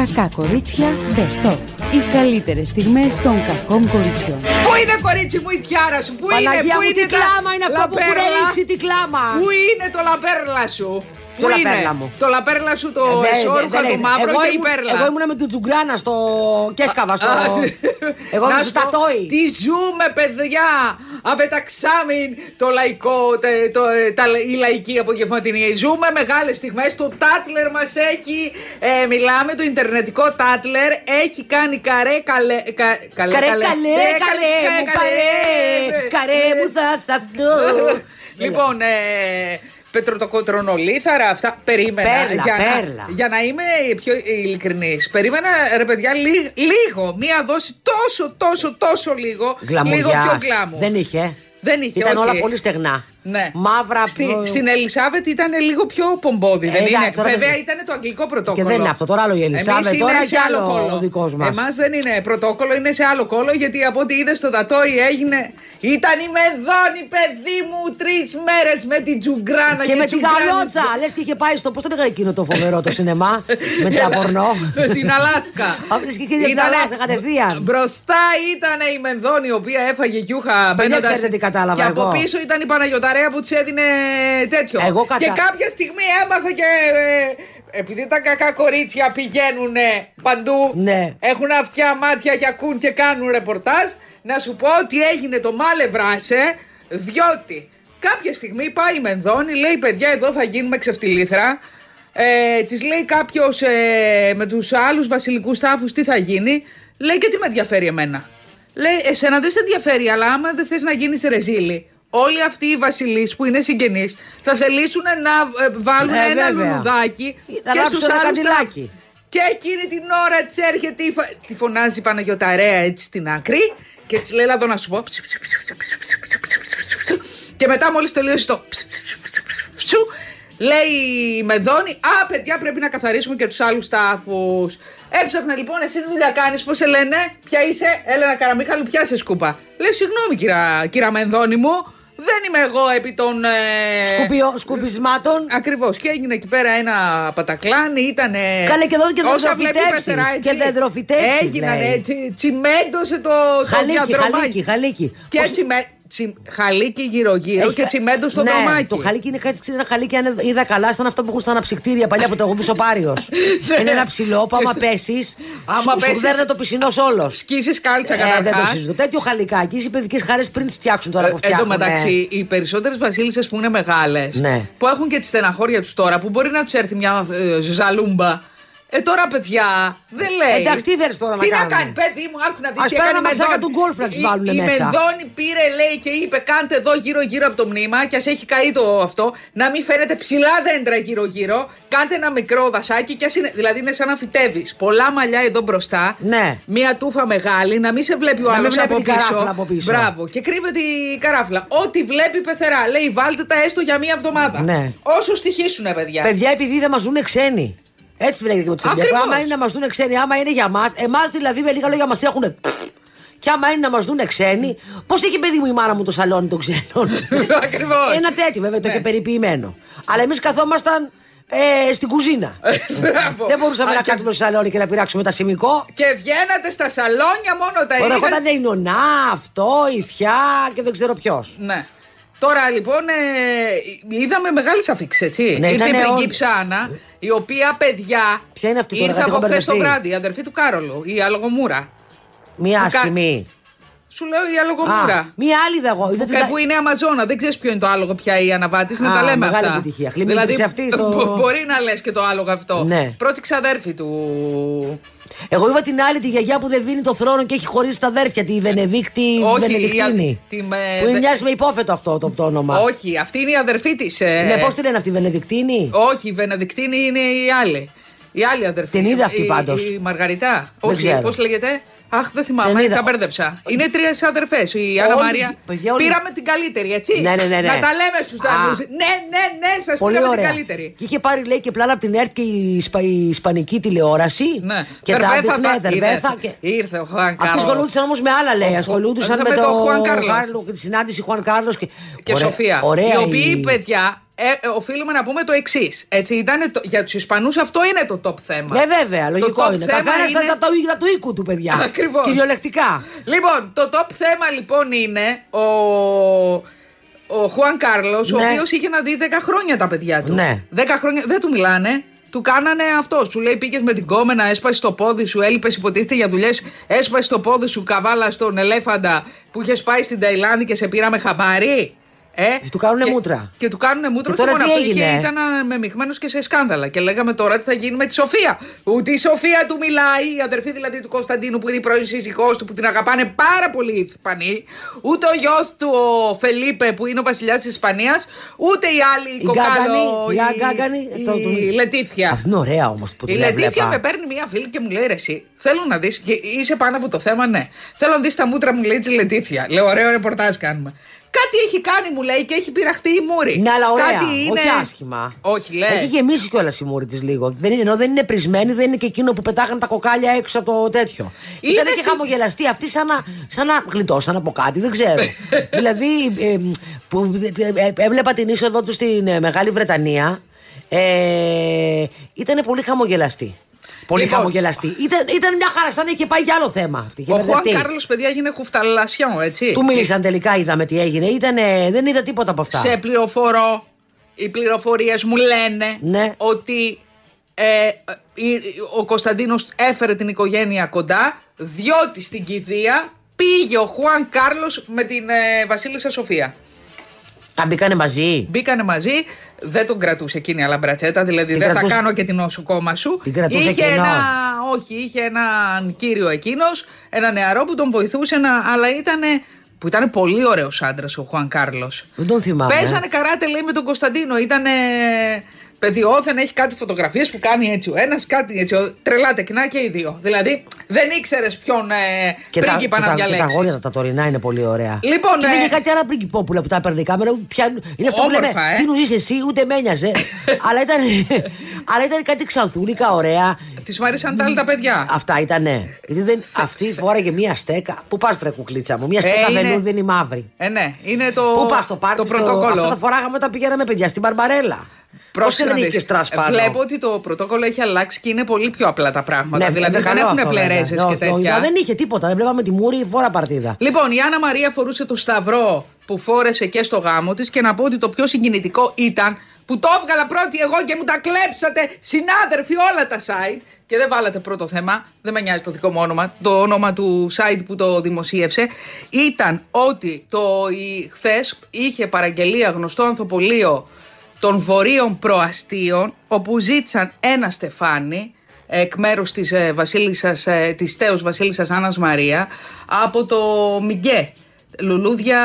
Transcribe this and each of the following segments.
Κακά κορίτσια Best of. Οι καλύτερες στιγμές των κακών κοριτσιών. Πού είναι κορίτσι μου η τιάρα σου, πού είναι, Παναγία πού μου, είναι τι κλάμα είναι αυτό που έχουν λαπέρλα; ρίξει, τι κλάμα; Πού είναι το λαπέρλα σου, Το Πού είναι; λαπέρλα μου. Το λαπέρλα σου, το Ε, δεν- εσόρουχα, δεν το έγινε. μαύρο εγώ και η ήμουν- πέρλα. Εγώ ήμουν με την Τζουγκράνα στο. και έσκαβα στο. Α, εγώ να με σου το πω, τατόι. Τι ζούμε, παιδιά! Απεταξάμιν το λαϊκό, τε- το, ε, τα, η λαϊκή απογευματινή. Ζούμε μεγάλες στιγμές. Το Τάτλερ μας έχει. Ε, μιλάμε, το Ιντερνετικό Τάτλερ έχει κάνει καρέ καλέ. Κα, καλέ, Καρέ, καλέ, καλέ, Ε, καλέ, μου, καρέ, καρέ μου θα θαυτώ. Λοιπόν, ε, πετροτοκοτρονολίθαρα, αυτά περίμενα. Πέρλα, για, πέρλα. Να, για να είμαι πιο ειλικρινής. Περίμενα, ρε παιδιά, λί- λίγο. Μία δόση τόσο, τόσο, τόσο λίγο. Γκλαμουριά. Λίγο πιο γκλάμου. Δεν είχε. Δεν είχε, Ήταν όχι. όλα πολύ στεγνά. Ναι. Μαύρα Στη, προ- Στην Ελισάβετ ήταν λίγο πιο πομπόδι, δεν Ε, είναι; εντάξει, τώρα Βέβαια δεν- ήταν το αγγλικό πρωτόκολλο. Και δεν είναι αυτό, τώρα άλλο η Ελισάβετ, Εμείς τώρα είναι κι σε άλλο κόλλο. ο δικός μας. Εμάς δεν είναι πρωτόκολλο, είναι σε άλλο κόλλο γιατί από ό,τι είδες στο Τατόι έγινε. Ήταν η Μεδόνη, παιδί μου, τρεις μέρες με την Τζουγκράνα Και με τη Τζουγκράνης- γαλότσα! Λες και είχε πάει στο. Πώς το λέγανε εκείνο το φοβερό το σινεμά. με τα πορνό; Με την Αλάσκα. Απλώς και κύριε Ήτανε- Αλάσκα, κατευθείαν. Μπροστά ήταν η Μενδόνη, η οποία έφαγε γιούχα μπαίνοντας- ξέρετε τι κατάλαβα Και από εγώ. πίσω ήταν η Παναγιοταρέα που της έδινε τέτοιο. Εγώ κατα- Και κάποια στιγμή έμαθα και. ε, επειδή τα κακά κορίτσια πηγαίνουν παντού, Ναι. έχουν αυτιά μάτια και ακούν και κάνουν ρεπορτάζ, να σου πω ότι έγινε το μάλε βράσε, διότι κάποια στιγμή πάει η Μενδόνη, λέει παιδιά εδώ θα γίνουμε ξεφτιλίθρα, ε, της λέει κάποιος ε, με τους άλλους βασιλικούς τάφους τι θα γίνει. Λέει και τι με ενδιαφέρει εμένα; Λέει, εσένα δεν σε ενδιαφέρει, αλλά άμα δεν θες να γίνεις ρεζίλη, όλοι αυτοί οι βασιλείς που είναι συγγενείς θα θελήσουν να ε, βάλουν Ε, ένα βέβαια. λουλουδάκι Να και ράψουν στους ένα άλλους. καντιλάκι. Και εκείνη την ώρα τη έρχεται, η φα- τη φωνάζει η Παναγιοταρέα έτσι στην άκρη και τη λέει: Λαδό να σου πω. Και μετά μόλις τελείωσε το. Λέει η Μεδόνη, Α, παιδιά, πρέπει να καθαρίσουμε και τους άλλους τάφους. Έψαχνα λοιπόν, εσύ τι δουλειά κάνεις, πώς σε λένε, Ποια είσαι, Έλενα Καραμίχαλου, πιάσε σκούπα. Λέει, Συγγνώμη, κύρα, κύρα Μενδόνη μου, δεν είμαι εγώ επί των. Ε... Σκουπιο, σκουπισμάτων. Ακριβώς. Και έγινε εκεί πέρα ένα πατακλάνι, ήταν. Κάνε και εδώ και Όσα βλέπει η δεντροφυτέψεις. πεθερά, έτσι. Και δεντροφυτέψεις, Έγιναν λέει. έτσι. Τσιμέντωσε το, το Χαλίκι, διαδρομάκι. χαλίκι, χαλίκι. Και Πώς- τσιμε... τσι... χαλίκι γύρω-γύρω Έχει- και τσιμέντο στο ναι, δρομάκι. Το χαλίκι είναι κάτι, ξέρει, ένα χαλίκι, αν είδα καλά, σαν αυτό που έχουν στα αναψυκτήρια παλιά που το αγουδούσε ο Πάριο. είναι ένα ψηλό που άμα Και- πέσεις, Άμα σου, σου πέσεις- δέρνει το πισινό όλος. Σκίσεις κάλτσα Ε, δεν το καταρχά. συζητώ. Τέτοιο χαλικάκι. Οι παιδικές χαρές πριν τις φτιάξουν τώρα που Εν τω φτιάχνουν. μεταξύ, οι περισσότερες βασίλισσες που είναι μεγάλες, Ναι. που έχουν και τη στεναχώρια τους τώρα, που μπορεί να τους έρθει μια ε, ζαλούμπα. Ε, τώρα παιδιά, δεν λέει. Εντάξει, τι θες τώρα να Τι να κάνουμε; κάνει, παιδί μου, άκου να δεις Ας τι πέραν έκανε η αμαξάκια Μενδώνη. του γκολφ να τις Η- βάλουνε Η μέσα. Μενδώνη πήρε, λέει, και είπε: Κάντε εδώ γύρω-γύρω από το μνήμα, και ας έχει καεί το αυτό, να μην φαίνεται ψηλά δέντρα γύρω-γύρω. Κάντε ένα μικρό δασάκι, και ας είναι, δηλαδή είναι σαν να φυτεύει. Πολλά μαλλιά εδώ μπροστά. Ναι. Μία τούφα μεγάλη, να μην σε βλέπει ο Να μην άλλος βλέπει από, την καράφλα από πίσω. Μπράβο. Και κρύβεται η καράφλα. Ό,τι βλέπει πεθερά. Λέει, βάλτε τα έστω για μία εβδομάδα. Ναι. Όσο στοιχήσουνε, παιδιά. Παιδιά, επειδή δεν μας δουν ξένοι. Έτσι λέγεται και το Ολυμπιακό. Ακριβώς. Άμα είναι να μας δουν ξένοι, άμα είναι για μας, εμάς δηλαδή με λίγα λόγια μας έχουν. Και άμα είναι να μας δουν ξένοι, πώς έχει παιδί μου η μάνα μου το σαλόνι των ξένων; Ακριβώς. Ένα τέτοιο βέβαια, το Ναι. είχε περιποιημένο. Αλλά εμείς καθόμασταν ε, στην κουζίνα. Μπράβο. δεν μπορούσαμε Α, να και- κάτσουμε στο σαλόνι και να πειράξουμε τα σημικό. Και βγαίνατε στα σαλόνια μόνο τα Ωραία, ίδια. όταν η νονά, αυτό, η θιά και δεν ξέρω ποιος. Ναι. Τώρα λοιπόν ε, είδαμε μεγάλες αφήξεις, έτσι. Ναι, Ήρθε η ήτανε όλοι- πριγκίψα Άννα, η οποία παιδιά. Ποια είναι αυτή τώρα, Ήρθε γιατί από έχω χθες το μπερδευτεί; βράδυ, η αδερφή του Κάρολου, η Αλογομούρα. Μία Κα- άσχημη. Σου λέω η Α, Αλογομούρα. μία άλλη είδα εγώ. Είδατε Ε, τα- που είναι Αμαζόνα, δεν ξέρεις ποιο είναι το άλογο πια η αναβάτης, να Α, τα λέμε μεγάλη αυτά. επιτυχία. Χλιμίχτησε αυτή στο- μπο- Μπορεί να λες και το άλογο αυτό. Ναι. Πρώτη ξαδέρφη του. Εγώ είδα την άλλη τη γιαγιά που δεν δίνει το θρόνο και έχει χωρίσει τα αδέρφια, τη Βενεδίκτη Όχι, Βενεδικτίνη. η- τη με- Που είναι δε- μοιάζει με υπόφετο αυτό το, το όνομα. Όχι, αυτή είναι η αδερφή της. Ναι, πώς τη λένε αυτή, Βενεδικτίνη; Όχι, η Βενεδικτίνη είναι η άλλη. Η άλλη αδερφή. Την είδα αυτή Η- πάντως. Η Μαργαριτά. Δεν Όχι, ξέρω. πώς λέγεται; Αχ, δεν θυμάμαι, Την είδα. τα μπέρδεψα. Είναι τρία αδερφές. Η Άννα Όλοι- Μαρία. παιδιά, όλοι- Πήραμε την καλύτερη, έτσι. Ναι, ναι, ναι, ναι. Να τα λέμε στους Α. δανείου. Ναι, ναι, ναι, σας Πολύ πήραμε ωραία. την καλύτερη. Και είχε πάρει, λέει, και πλάνα από την ΕΡΤ και η, Ισπα- η Ισπανική τηλεόραση. Ναι. Και τα Δερβέθα έδειχνε, θα- δερβέθα. είδε. Και... Ήρθε ο Χουάν Αυτοί Κάρλος. ασχολούνταν όμως με άλλα, λέει. Ο- Ασχολούνταν ο- με με το τον Χουάν Κάρλος. Κάρλο και τη συνάντηση Χουάν Κάρλος και. Και Ωραία- Σοφία. Ωραία οι οποίοι, η- παιδιά, ε, οφείλουμε να πούμε το εξής. Για τους Ισπανούς αυτό είναι το top θέμα. Ναι, βέβαια, λογικό top είναι. θέμα Καθένα είναι- είναι... του, του οίκου του, παιδιά. Ακριβώς. Κυριολεκτικά. Λοιπόν, το top θέμα λοιπόν είναι ο, ο Χουάν Κάρλος, ο Ναι. οποίος είχε να δει 10 χρόνια τα παιδιά του. Ναι. 10 χρόνια δεν του μιλάνε. Του κάνανε αυτός. Σου λέει πήγες με την κόμενα, έσπασε το πόδι σου, έλειπες υποτίθεται για δουλειές. Έσπασε το πόδι σου, καβάλα στον ελέφαντα που είχε πάει στην Ταϊλάνδη και σε πήραμε χαμπάρι. Ε, Του κάνουνε και, μούτρα. Και του κάνουνε μούτρα. Και όχι τώρα μόνο τι αυτό, είχε- έγινε; Ήταν μεμειγμένο και σε σκάνδαλα. Και λέγαμε τώρα τι θα γίνει με τη Σοφία. Ούτε η Σοφία του μιλάει, η αδερφή δηλαδή του Κωνσταντίνου που είναι η πρώην σύζυγός του που την αγαπάνε πάρα πολύ οι Ισπανοί. Ούτε ο γιος του ο Φελίπε που είναι ο βασιλιάς της Ισπανίας. Ούτε η άλλη η Η κοκάλο. Γκάγκανη, η Γκάγκανη, η το- το- Λετήθια. Αυτή είναι ωραία όμως που Η την Λετήθια έβλεπα. με παίρνει μία φίλη και μου λέει ρε, εσύ, θέλω να δεις. Είσαι πάνω από το θέμα, ναι. Θέλω να δεις τα μούτρα μου, λέει της Λετήθια. Λέω, ωραίο ρεπορτάζ κάνουμε. Κάτι έχει κάνει, μου λέει, και έχει πειραχτεί η μούρη. Ναι, αλλά ωραία. Κάτι είναι... Όχι άσχημα. Όχι, λέει. Έχει γεμίσει κιόλας η μούρη της λίγο. Δεν είναι, ενώ δεν είναι πρισμένη, δεν είναι και εκείνο που πετάγαν τα κοκάλια έξω από το τέτοιο. Είναι Ήταν και στη- χαμογελαστή αυτή σαν να, σαν να γλιτώσαν από κάτι, δεν ξέρω. δηλαδή, ε, που, ε, ε, έβλεπα την είσοδο του στην ε, Μεγάλη Βρετανία. Ε, ήταν πολύ χαμογελαστή. Πολύ Λοιπόν. χαμογελαστή. Ήταν, ήταν μια χαρά, σαν να είχε πάει για άλλο θέμα. Αυτή, είχε Ο Χουάν μπερδευτεί. Κάρλος, παιδιά, έγινε χουφταλασιό, έτσι. Του μίλησαν τελικά, είδαμε τι έγινε. Ήτανε, δεν είδα τίποτα από αυτά. Σε πληροφορώ, οι πληροφορίες μου λένε Ναι. ότι ε, η- ο Κωνσταντίνος έφερε την οικογένεια κοντά, διότι στην κηδεία πήγε ο Χουάν Κάρλος με την ε, Βασίλισσα Σοφία. Αν μπήκανε μαζί. Μπήκανε μαζί, δεν τον κρατούσε εκείνη η αλαμπρατσέτα, δηλαδή Την δεν κρατούσε- θα κάνω και την νοσοκόμα σου. Την κρατούσε είχε εκείνο. ένα, όχι, είχε έναν κύριο εκείνος, ένα νεαρό που τον βοηθούσε, να, αλλά ήταν. που ήταν πολύ ωραίος άντρας ο Χουάν Κάρλος. Δεν τον θυμάμαι. Παίζανε καράτε, λέει, με τον Κωνσταντίνο. Ήταν παιδιόθεν, έχει κάτι φωτογραφίες που κάνει έτσι ο ένας, κάτι έτσι. ο- Τρελά τεκνά και οι δύο. Δηλαδή δεν ήξερες ποιον ε, Και τα, πρίγκιπα και να τα, και τα διαλέξεις. αγόρια τα, τα τωρινά είναι πολύ ωραία. Λοιπόν, και ε, είναι και κάτι άλλα πριγκυπόπουλα που τα έπαιρνε η κάμερα. που πιάνουν- είναι αυτό που Όμορφα, λέμε. ε. Τι νουζείς εσύ, ούτε με ένοιαζε. αλλά, ήταν, αλλά ήταν κάτι ξανθούλικα, ωραία. Τη μάρισαν τα άλλα τα παιδιά. Αυτά ήτανε. Γιατί δεν, αυτή φοράγε μία στέκα. Πού πας, βρε κουκλίτσα μου, μία στέκα Ε, είναι- βελούδι είναι η μαύρη. Ε, ναι, είναι το, Πού πας το πάρτι, το στο- πρωτόκολλο. Αυτά τα φοράγαμε όταν πηγαίναμε παιδιά στην Μπαρμπαρέλα. Πώς Πρόσεξε δεν να είχε δεις. και στρας πάνω; Βλέπω ότι το πρωτόκολλο έχει αλλάξει και είναι πολύ πιο απλά τα πράγματα. Ναι, δηλαδή είναι δεν καλό έχουν αυτό, βέβαια. πλερέζε Ναι, και όχι, όχι, τέτοια. Δεν είχε τίποτα. Δεν βλέπαμε τη μούρη φορά παρτίδα. Λοιπόν, η Άννα Μαρία φορούσε το σταυρό που φόρεσε και στο γάμο της και να πω ότι το πιο συγκινητικό ήταν που το έβγαλα πρώτη εγώ και μου τα κλέψατε συνάδελφοι όλα τα site και δεν βάλατε πρώτο θέμα, δεν με νοιάζει το δικό μου όνομα, το όνομα του site που το δημοσίευσε, ήταν ότι το χθες είχε παραγγελία γνωστό ανθοπολείο των βορείων προαστίων όπου ζήτησαν ένα στεφάνι εκ μέρους της ε, βασίλισσας, ε, της τέος βασίλισσας Άννας Μαρία από το Μιγκέ. Λουλούδια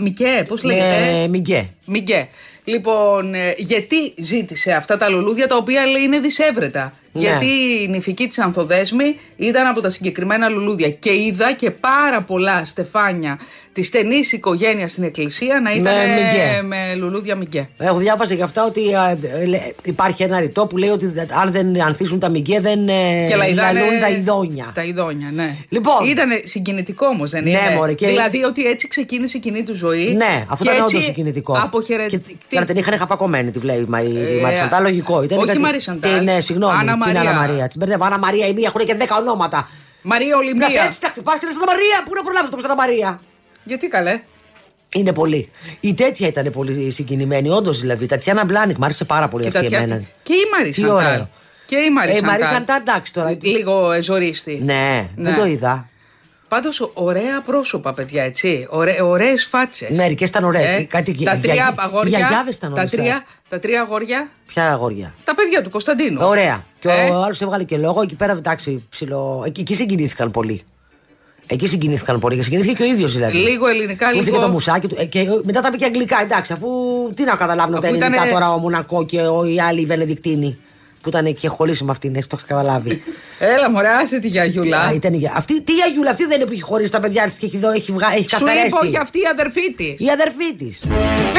Μικέ, πώς λέγεται; Ε, Μιγκέ. Μιγκέ. Λοιπόν, ε, γιατί ζήτησε αυτά τα λουλούδια τα οποία λέει είναι δυσέβρετα. Ναι. Γιατί η νηφική της Ανθοδέσμη ήταν από τα συγκεκριμένα λουλούδια. Και είδα και πάρα πολλά στεφάνια τη στενής οικογένειας στην εκκλησία να ήταν Με Μιγκέ. με λουλούδια Μιγκέ. Έχω διάβασα γι' αυτά ότι α, ε, λέ- υπάρχει ένα ρητό που λέει ότι δε- αν δεν ανθίσουν τα μυγκέ δεν ε, Και λαϊδάνε λαλούν τα ειδόνια. Τα ειδόνια, ναι. Λοιπόν. Ήταν συγκινητικό όμως, δεν Ναι, είναι; μωρέ, και- Δηλαδή ότι έτσι ξεκίνησε η κοινή του ζωή. Ναι, αυτό και ήταν έτσι όντως συγκινητικό. Αποχαιρετή. Και, καλά, την είχαν χαπακωμένη τη βλέπει η Μαρή, η Ε, Μαρή Σαντάλ, λογικό. Ήταν όχι κάτι- Μαρή Σαντάλ. Την, ε, συγγνώμη, Άννα την Μαρία. Άννα Μαρία. Την μπερδεύω. Άννα Μαρία, η μία έχουν και 10 ονόματα. Μαρία Να Ολυμπία. πέφτει, να χτυπά και να Σαντα Μαρία. Πού να προλάβεις το Σαντα Μαρία. Γιατί καλέ. Είναι πολύ. Η τέτοια ήταν πολύ συγκινημένη, όντως δηλαδή. Η Τατιάνα Μπλάνικ, μ' άρεσε πάρα πολύ Και, αυτή Τατιά- εμένα. και η Μαρή Τι Σαντάλ. ωραίο. Και η Μαρή Ε, η Μαρή Σαντάλ. Σαντάλ, εντάξει τώρα. Λίγο εζωρίστη. Ναι, δεν το είδα. Πάντως ωραία πρόσωπα, παιδιά, έτσι. Ωραίες φάτσες. Μερικέ ήταν ωραίε. Κάτι Ε, τα για- τρία για- αγόρια. Οι γιαγιάδε ήταν τα, όλες, ε. τρία, τα τρία αγόρια. Ποια αγόρια; Τα παιδιά του Κωνσταντίνου. Ωραία. Και Ε. ο άλλος έβγαλε και λόγο εκεί πέρα, εντάξει, ψηλό. Εκεί, εκεί συγκινήθηκαν πολύ. Εκεί συγκινήθηκαν πολύ. Και συγκινήθηκε και ο ίδιος δηλαδή. Λίγο ελληνικά, Του λίγο. ήρθε και το μουσάκι του. Ε, και μετά τα είπε και αγγλικά. Εντάξει, αφού. Τι να καταλάβουν τα Αφού ελληνικά ήτανε- τώρα ο Μονακό και ο, οι άλλοι οι Βενεδικτίνοι. Που ήταν εκεί, είχε χωρίσει με αυτήν, έτσι το είχα καταλάβει. Έλα, μωρέ, άσε τη γιαγιούλα. Α, ήταν η για- αυτή, τι η Αγιούλα, αυτή δεν είναι που έχει χωρίσει τα παιδιά της και έχει, δω, έχει, βγα, έχει Σου καθαρέσει. είπα όχι αυτή η αδερφή της. Η αδερφή της.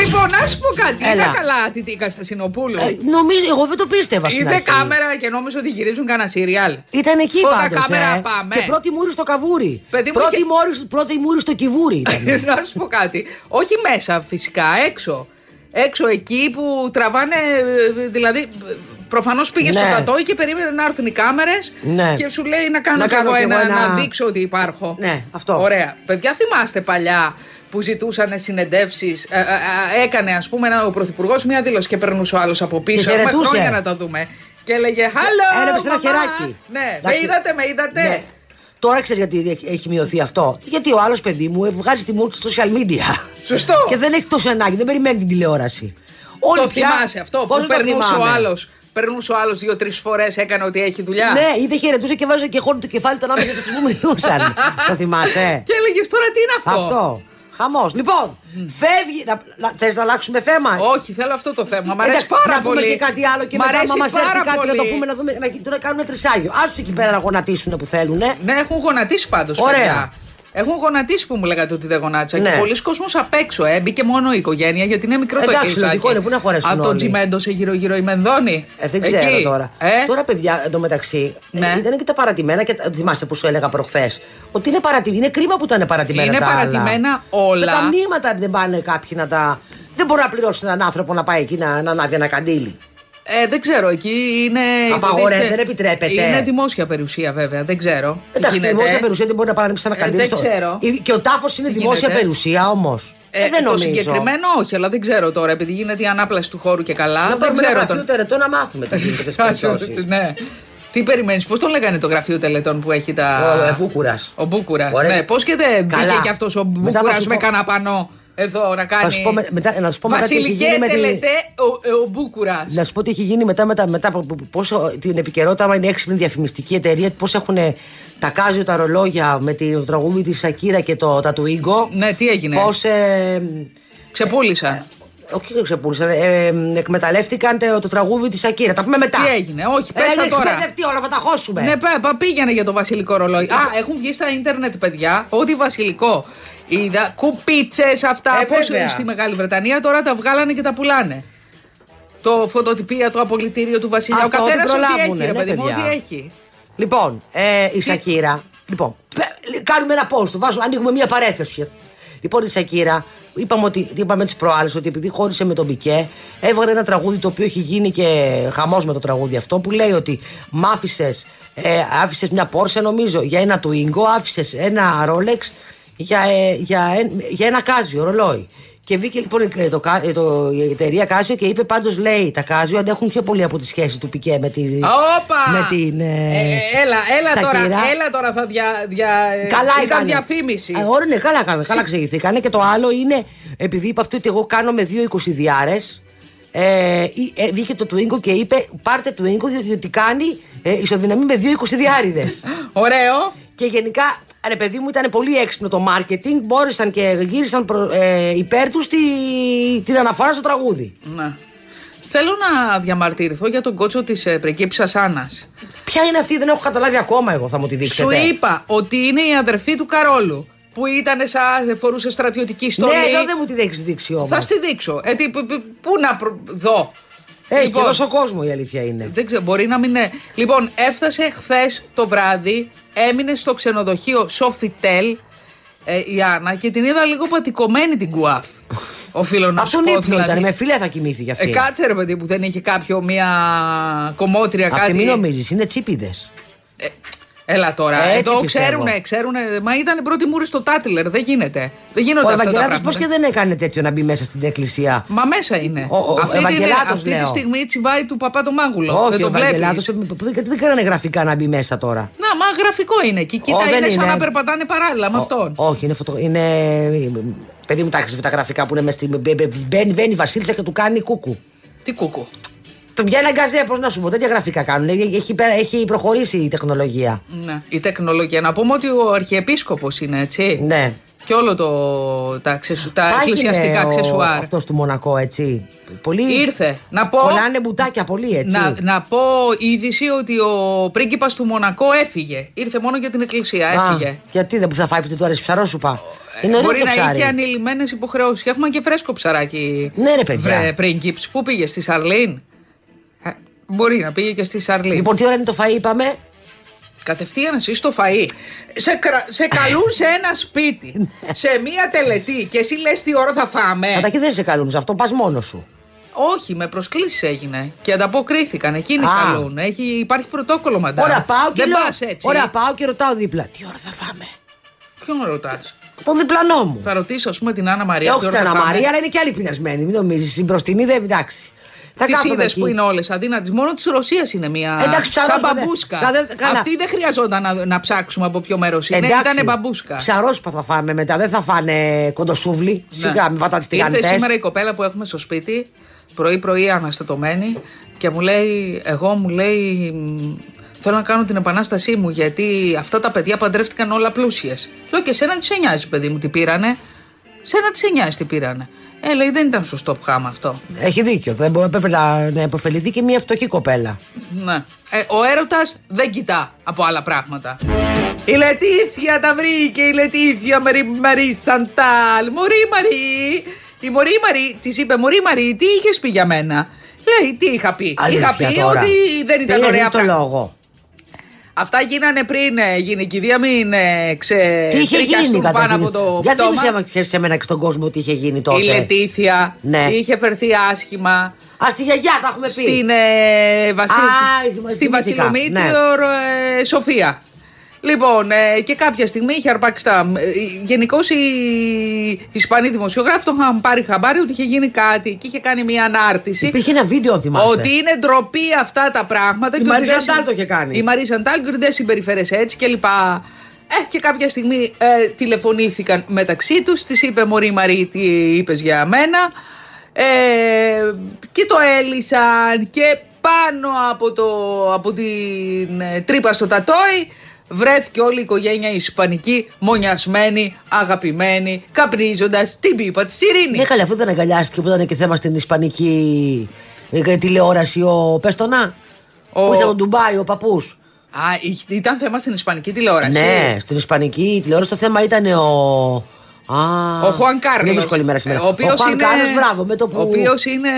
Λοιπόν, να σου πω κάτι. Έλα. Είδα καλά τη Τίκα Στασινοπούλου. Ε, νομίζω, εγώ δεν το πίστευα στην Είδε αρχή. κάμερα και νόμιζε ότι γυρίζουν κανένα σύριαλ. Ήταν εκεί Φώτα πάντως, κάμερα, ε. πάμε. Και πρώτη μούρη στο καβούρι. Παιδί μου, πρώτη, είχε- μούρη, πρώτη μούρη στο κυβούρι ήταν. να σου πω κάτι. Όχι μέσα φυσικά, έξω. έξω εκεί που τραβάνε. ε, Δηλαδή, προφανώς πήγε Ναι. στο κατόι και περίμενε να έρθουν οι κάμερες Ναι. και σου λέει να κάνω, Να κι κάνω εγώ κι ένα, εγώ ένα- να δείξω ότι υπάρχω. Ναι, αυτό. Ωραία. Παιδιά, θυμάστε παλιά που ζητούσαν συνεντεύσει. έκανε, ας πούμε, ένα, ο Πρωθυπουργός μία δήλωση και περνούσε ο άλλος από πίσω. Και Έχουμε χαιρετούσε. χρόνια να το δούμε. Και έλεγε Χαλό! Έλαβε ένα μαμά!» χεράκι. Ναι, με Εντάξει. είδατε, με είδατε. Ναι. Τώρα ξέρεις γιατί έχει- έχει μειωθεί αυτό. Γιατί ο άλλος παιδί μου βγάζει τη μούρη στο social media. Σωστό. Και δεν έχει τόσο ανάγκη, δεν περιμένει την τηλεόραση. Όλοι το πια- θυμάσαι αυτό Πώς που δεν το περνούσε ο θυμάμαι. άλλος. Περνούσε ο άλλος δύο-τρεις φορές, έκανε ότι έχει δουλειά. Ναι, ή δεν χαιρετούσε και βάζε και χώνει το κεφάλι τον άμεσο του που μιλούσαν. το θυμάσαι; Και έλεγες τώρα τι είναι αυτό; Αυτό. Χαμός. Λοιπόν, φεύγει. Να, να, θες να αλλάξουμε θέμα; Όχι, θέλω αυτό το θέμα. Μ' αρέσει Εντάξει, πάρα να πολύ. πούμε και κάτι άλλο και Μ' μετά, αρέσει άμα μας έρθει πάρα κάτι, να το πολύ. πούμε, να δούμε. Να, τώρα κάνουμε τρισάγιο. Άσου εκεί πέρα να γονατίσουν που θέλουν. Ναι, έχουν γονατίσει πάντως. Ωραία. Έχουν γονατίσει που μου λέγατε ότι δεν γονάτισα. Ναι. Και πολλοί κόσμος απ' έξω. Ε. Μπήκε μόνο η οικογένεια γιατί είναι μικρό το Εντάξει, κελισάκι. λογικό είναι, πού να χωρέσουν Από το όλοι. τσιμέντο σε γύρω-γύρω η Μενδόνη. Ε, δεν ξέρω Εκεί. τώρα. Ε; Τώρα, παιδιά, εντωμεταξύ, Ναι. ε, ήταν και τα παρατημένα και τα- θυμάστε που σου έλεγα προχθές. Ότι είναι παρατημένα. Είναι κρίμα που ήταν παρατημένα. Είναι τα άλλα. παρατημένα όλα. Και τα μνήματα δεν πάνε κάποιοι να τα. Δεν μπορεί να πληρώσει έναν άνθρωπο να πάει εκεί να, να ανάβει ένα καντήλι. Ε, δεν ξέρω, εκεί είναι. Απαγορεύεται, υποτίθεται- δεν επιτρέπεται. Είναι δημόσια περιουσία, βέβαια. Δεν ξέρω. τι Εντάξει, γίνεται. δημόσια περιουσία δεν μπορεί να παρανύψει ένα Ε, καντήλι. δεν στο- ξέρω. Η- Και ο τάφος είναι Τι δημόσια γίνεται. περιουσία όμως. Ε, δεν το νομίζω. συγκεκριμένο όχι, αλλά δεν ξέρω τώρα, επειδή γίνεται η ανάπλαση του χώρου και καλά. Να δεν πάρουμε ένα ξέρω γραφείο τελετών να μάθουμε τι γίνεται. στις περιπτώσεις. ναι. Τι περιμένεις, πώς τον λέγανε το γραφείο τελετών που έχει τα. Ο, ε, Μπούκουρας. Ο Μπούκουρας. Ωραία. Ναι, πώς και δεν Καλά. μπήκε και αυτός ο Μετά θα Μπούκουρας σου με πω- κανένα πανό εδώ να κάνει. Θα σου πω με- μετά- να σου πω μετά τι έχει Βασιλικέ γίνει με τη- τελετέ ο, ε, ο Μπούκουρας. Να σου πω τι έχει γίνει μετά, μετά, μετά από πόσο την επικαιρότητα, άμα είναι έξυπνη διαφημιστική εταιρεία, πώς έχουν τα κάζιο τα ρολόγια με τη- το τραγούδι της Σακύρα και το, τα του Ίγκο. Ναι, τι έγινε; Πώς. Ε, Ξεπούλησαν. όχι, δεν ξεπούλησαν. Ε, ε, εκμεταλλεύτηκαν το, το τραγούδι της Σακύρα. Τα πούμε μετά. Τι έγινε, όχι, πες ε, τα δεν τώρα. ξεπερδευτεί όλα, θα τα χώσουμε. Ναι, πέ, πά, πήγαινε για το βασιλικό ρολόι. Α, έχουν βγει στα ίντερνετ, παιδιά, ότι βασιλικό. Είδα κουπίτσες αυτά Ε, πώς βέβαια. στη Μεγάλη Βρετανία τώρα τα βγάλανε και τα πουλάνε. Το φωτοτυπία, το απολυτήριο του Βασιλιά. Αυτό, ο καθένας ό,τι ό,τι προλάβουνε, έχει, ρε ναι, παιδί μου, παιδιά. ό,τι έχει. Λοιπόν, ε, η Σακύρα. Λοιπόν, πε- κάνουμε ένα post, το βάζουμε, ανοίγουμε μια παρέθεση. Λοιπόν, η Σακύρα, είπαμε, ότι, είπαμε τις προάλλες ότι επειδή χώρισε με τον Πικέ, έβγαλε ένα τραγούδι το οποίο έχει γίνει και χαμός με το τραγούδι αυτό, που λέει ότι μ' άφησες ε, άφησες μια Πόρσε, νομίζω, για ένα Twingo, άφησες ένα Rolex για, ε, για, ε, για ένα κάζιο ρολόι. Και βγήκε λοιπόν ε, το, κα- ε, το, η εταιρεία Κάζιο και είπε πάντως λέει τα Κάζιο αντέχουν πιο πολύ από τη σχέση του Πικέ με, τη, Όπα! με την. ε, Ε, έλα, έλα τώρα, Σακύρα. έλα τώρα θα δια, δια, ε, Καλά ήταν έκανε. διαφήμιση. Ε, ωραία, ναι, καλά κάνανε. Καλά εξηγηθήκανε. Και το άλλο είναι, επειδή είπα αυτό ότι εγώ κάνω με δύο εικοσιδιάρες, ε, ή- ε, βγήκε το Twingo και είπε πάρτε Twingo διότι κάνει ε, ισοδυναμεί με δύο εικοσιδιάριδες. Ωραίο. και γενικά, ρε παιδί μου, ήταν πολύ έξυπνο το marketing. Μπόρεσαν και γύρισαν προ- ε, υπέρ τους την αναφορά στο τραγούδι. Ναι. Θέλω να διαμαρτυρηθώ για τον κότσο της ε, πριγκίψα Άννας. Ποια είναι αυτή, δεν έχω καταλάβει ακόμα εγώ, θα μου τη Σου δείξετε. είπα ότι είναι η αδερφή του Καρόλου. Που ήταν σαν φορούσε στρατιωτική στολή. Ναι, εδώ δεν μου την έχεις δείξει όμως. Θα στη δείξω. Ε, τι, π- π- πού να προ... δω. Έχει Λοιπόν, και τόσο κόσμος η αλήθεια είναι. Δεν ξέρω, μπορεί να μην είναι. Λοιπόν, έφτασε χθες το βράδυ, έμεινε στο ξενοδοχείο Σοφιτέλ ε, η Άννα και την είδα λίγο πατικωμένη την κουάφ. Οφείλω να Από σου τον πω. ύπνο δηλαδή. ήταν, με φίλια θα κοιμήθηκε αυτή. Ε, κάτσε ρε παιδί που δεν είχε κάποιο μία κομμότρια Αυτή κάτι. μην νομίζεις, είναι τσίπιδες. Έλα τώρα, Έτσι εδώ πιστεύω. ξέρουνε, ξέρουνε. Μα ήταν πρώτη μούρη στο Τάτλερ, δεν γίνεται. Δεν γίνονται Ο αυτά τα Ευαγγελάτο πράγματα. πώ και δεν έκανε τέτοιο να μπει μέσα στην εκκλησία. Μα μέσα είναι. Ο- ο αυτή, την- Ευαγγελάτος, αυτή τη λέω. στιγμή τσιμπάει του παπά το μάγουλο. Όχι, δεν ο το βλέπει. Ευαγγελάτο. Γιατί δεν κάνανε γραφικά να μπει μέσα τώρα. Να, μα γραφικό είναι εκεί. Κοίτα, Ω, δεν είναι σαν είναι. να περπατάνε παράλληλα με αυτόν. Ό- Όχι, είναι φωτο... είναι... Παιδί μου, τα έχεις δει τα γραφικά που είναι με στη... μπε- μπε- Μπαίνει, μπαίνει η Βασίλισσα και του κάνει κούκου. Τι κούκου. Το πιάνει γκαζέ, πώς να σου πω, τέτοια γραφικά κάνουν. Έχει, πέρα- έχει προχωρήσει η τεχνολογία. Ναι, η τεχνολογία. Να πούμε ότι ο Αρχιεπίσκοπος είναι έτσι. Ναι. Και όλο το, τα, αξεσου, τα Πάγινε εκκλησιαστικά ο- αξεσουάρ. αυτός του Μονακό, έτσι. Πολύ... Ήρθε. Να πω, Κολλάνε μπουτάκια πολύ, έτσι. να, να πω είδηση ότι ο πρίγκιπας του Μονακό έφυγε. Ήρθε μόνο για την εκκλησία. Α, Έφυγε. γιατί δεν που θα φάει που του αρέσει ψαρόσουπα. Είναι ωραίο Μπορεί το να ψάρι. είχε ανειλημμένες υποχρεώσεις. Και έχουμε και φρέσκο ψαράκι. Ναι, ρε, παιδιά. Βρε, πρίγκιπς. Πού πήγε, στη Σαρλίν; Ε, μπορεί να πήγε και στη Σαρλίν. Λοιπόν, τι ώρα είναι το φαΐ, είπαμε; Κατευθείαν εσύ στο φαΐ. Σε, κρα- σε καλούν σε ένα σπίτι, σε μία τελετή και εσύ λες τι ώρα θα φάμε. Καταρχήν δεν σε καλούν σε αυτό, πας μόνος σου. Όχι, με προσκλήσεις έγινε. Και ανταποκρίθηκαν. Εκείνοι Α. καλούν. Έχει, υπάρχει πρωτόκολλο μαντά. Ωραία, πάω και Δεν λέω. πας έτσι. Ωραία, πάω και ρωτάω δίπλα. Τι ώρα θα φάμε; Ποιον ρωτάς; Το διπλανό μου. Θα ρωτήσω, ας πούμε, την Άννα Μαρία. Ε, τι όχι ώρα την θα Ανna φάμε. Μαρία, αλλά είναι και άλλη πεινασμένη. Μην νομίζεις. Η μπροστινή δεν εντάξει. Θα Τις κάθομαι είδες εκεί. που είναι όλες αδύνατε. Μόνο της Ρωσίας είναι μια. Εντάξει, ψαρός σαν δεν- μπαμπούσκα. κα- δεν- καλά. Αυτή δεν χρειαζόταν να, να ψάξουμε από ποιο μέρος είναι. Ήταν μπαμπούσκα. Ψαρόσπα θα φάμε μετά. Δεν θα φάνε κοντοσούβλι. Ναι. Σιγά, μην πατάτε Ήρθε τηγανιτές. σήμερα η κοπέλα που έχουμε στο σπίτι, πρωί-πρωί αναστατωμένη, και μου λέει, εγώ μου λέει, μ, θέλω να κάνω την επανάστασή μου γιατί αυτά τα παιδιά παντρεύτηκαν όλα πλούσιες. Λέω και σένα τι σε νοιάζει, παιδί μου, τι πήρανε; Σένα τι σε νοιάζει, τι πήρανε; Ε, λέει, δεν ήταν σωστό πχάμα αυτό. Έχει δίκιο. Δεν μπορεί, έπρεπε να, να υποφεληθεί και μια φτωχή κοπέλα. Ναι. Ε, ο έρωτας δεν κοιτά από άλλα πράγματα. Η Λετήθια τα βρήκε, η Λετήθια Μαρή Μαρή Σαντάλ. Μωρή Μαρή. Η Μωρή Μαρή της είπε: Μωρή Μαρή, τι είχες πει για μένα; Λέει, τι είχα πει. Αλήθεια είχα πει τώρα. ότι δεν ήταν Πήγες ωραία το πράγματα. λόγο. Αυτά γίνανε πριν ε, γίνει η κηδεία, μην ε, ξε... Τι είχε γίνει τριχιαστούν πάνω καταρχήν. από το Για πτώμα. θύμισε σε μένα και στον κόσμο τι είχε γίνει τότε. Η Λετήθια Ναι. είχε φερθεί άσχημα. Α, στη γιαγιά τα έχουμε πει. στην, ε, Βασίλ... Α, στη θυμήθηκα, Βασιλομήτριο ε, Σοφία. Λοιπόν, ε, και κάποια στιγμή είχε αρπάξει τα. Ε, Γενικώς οι Ισπανοί δημοσιογράφοι το είχαν πάρει χαμπάρι ότι είχε γίνει κάτι και είχε κάνει μια ανάρτηση. Υπήρχε ένα βίντεο, αν θυμάσαι. Ότι είναι ντροπή αυτά τα πράγματα. Η και ότι Μαρή δεν Σαντάλ συ- το είχε κάνει. Η Μαρή Σαντάλ και ότι δεν συμπεριφέρεσαι έτσι κλπ. Ε, και κάποια στιγμή ε, τηλεφωνήθηκαν μεταξύ τους, της είπε Μωρή Μαρή τι είπες για μένα ε, και το έλυσαν και πάνω από, το, από την ε, τρύπα στο τατόι βρέθηκε όλη η οικογένεια ισπανική, μονιασμένη, αγαπημένη, καπνίζοντας την πίπα της ειρήνης. Ναι, καλά, αφού δεν αγκαλιάστηκε που ήταν και θέμα στην Ισπανική ε, τηλεόραση ο Πεστονά. Ο- Που ήταν ο Ντουμπάι, ο παππούς. Α, ηχ- ήταν θέμα στην Ισπανική τηλεόραση. Ναι, στην Ισπανική τηλεόραση το θέμα ήταν ο. Α, Ο Χουάν Κάρλο. Είναι δύσκολη μέρα σήμερα. Ο οποίος Χουάν είναι. Κάρλος, μπράβο, με το που. Ο οποίος είναι.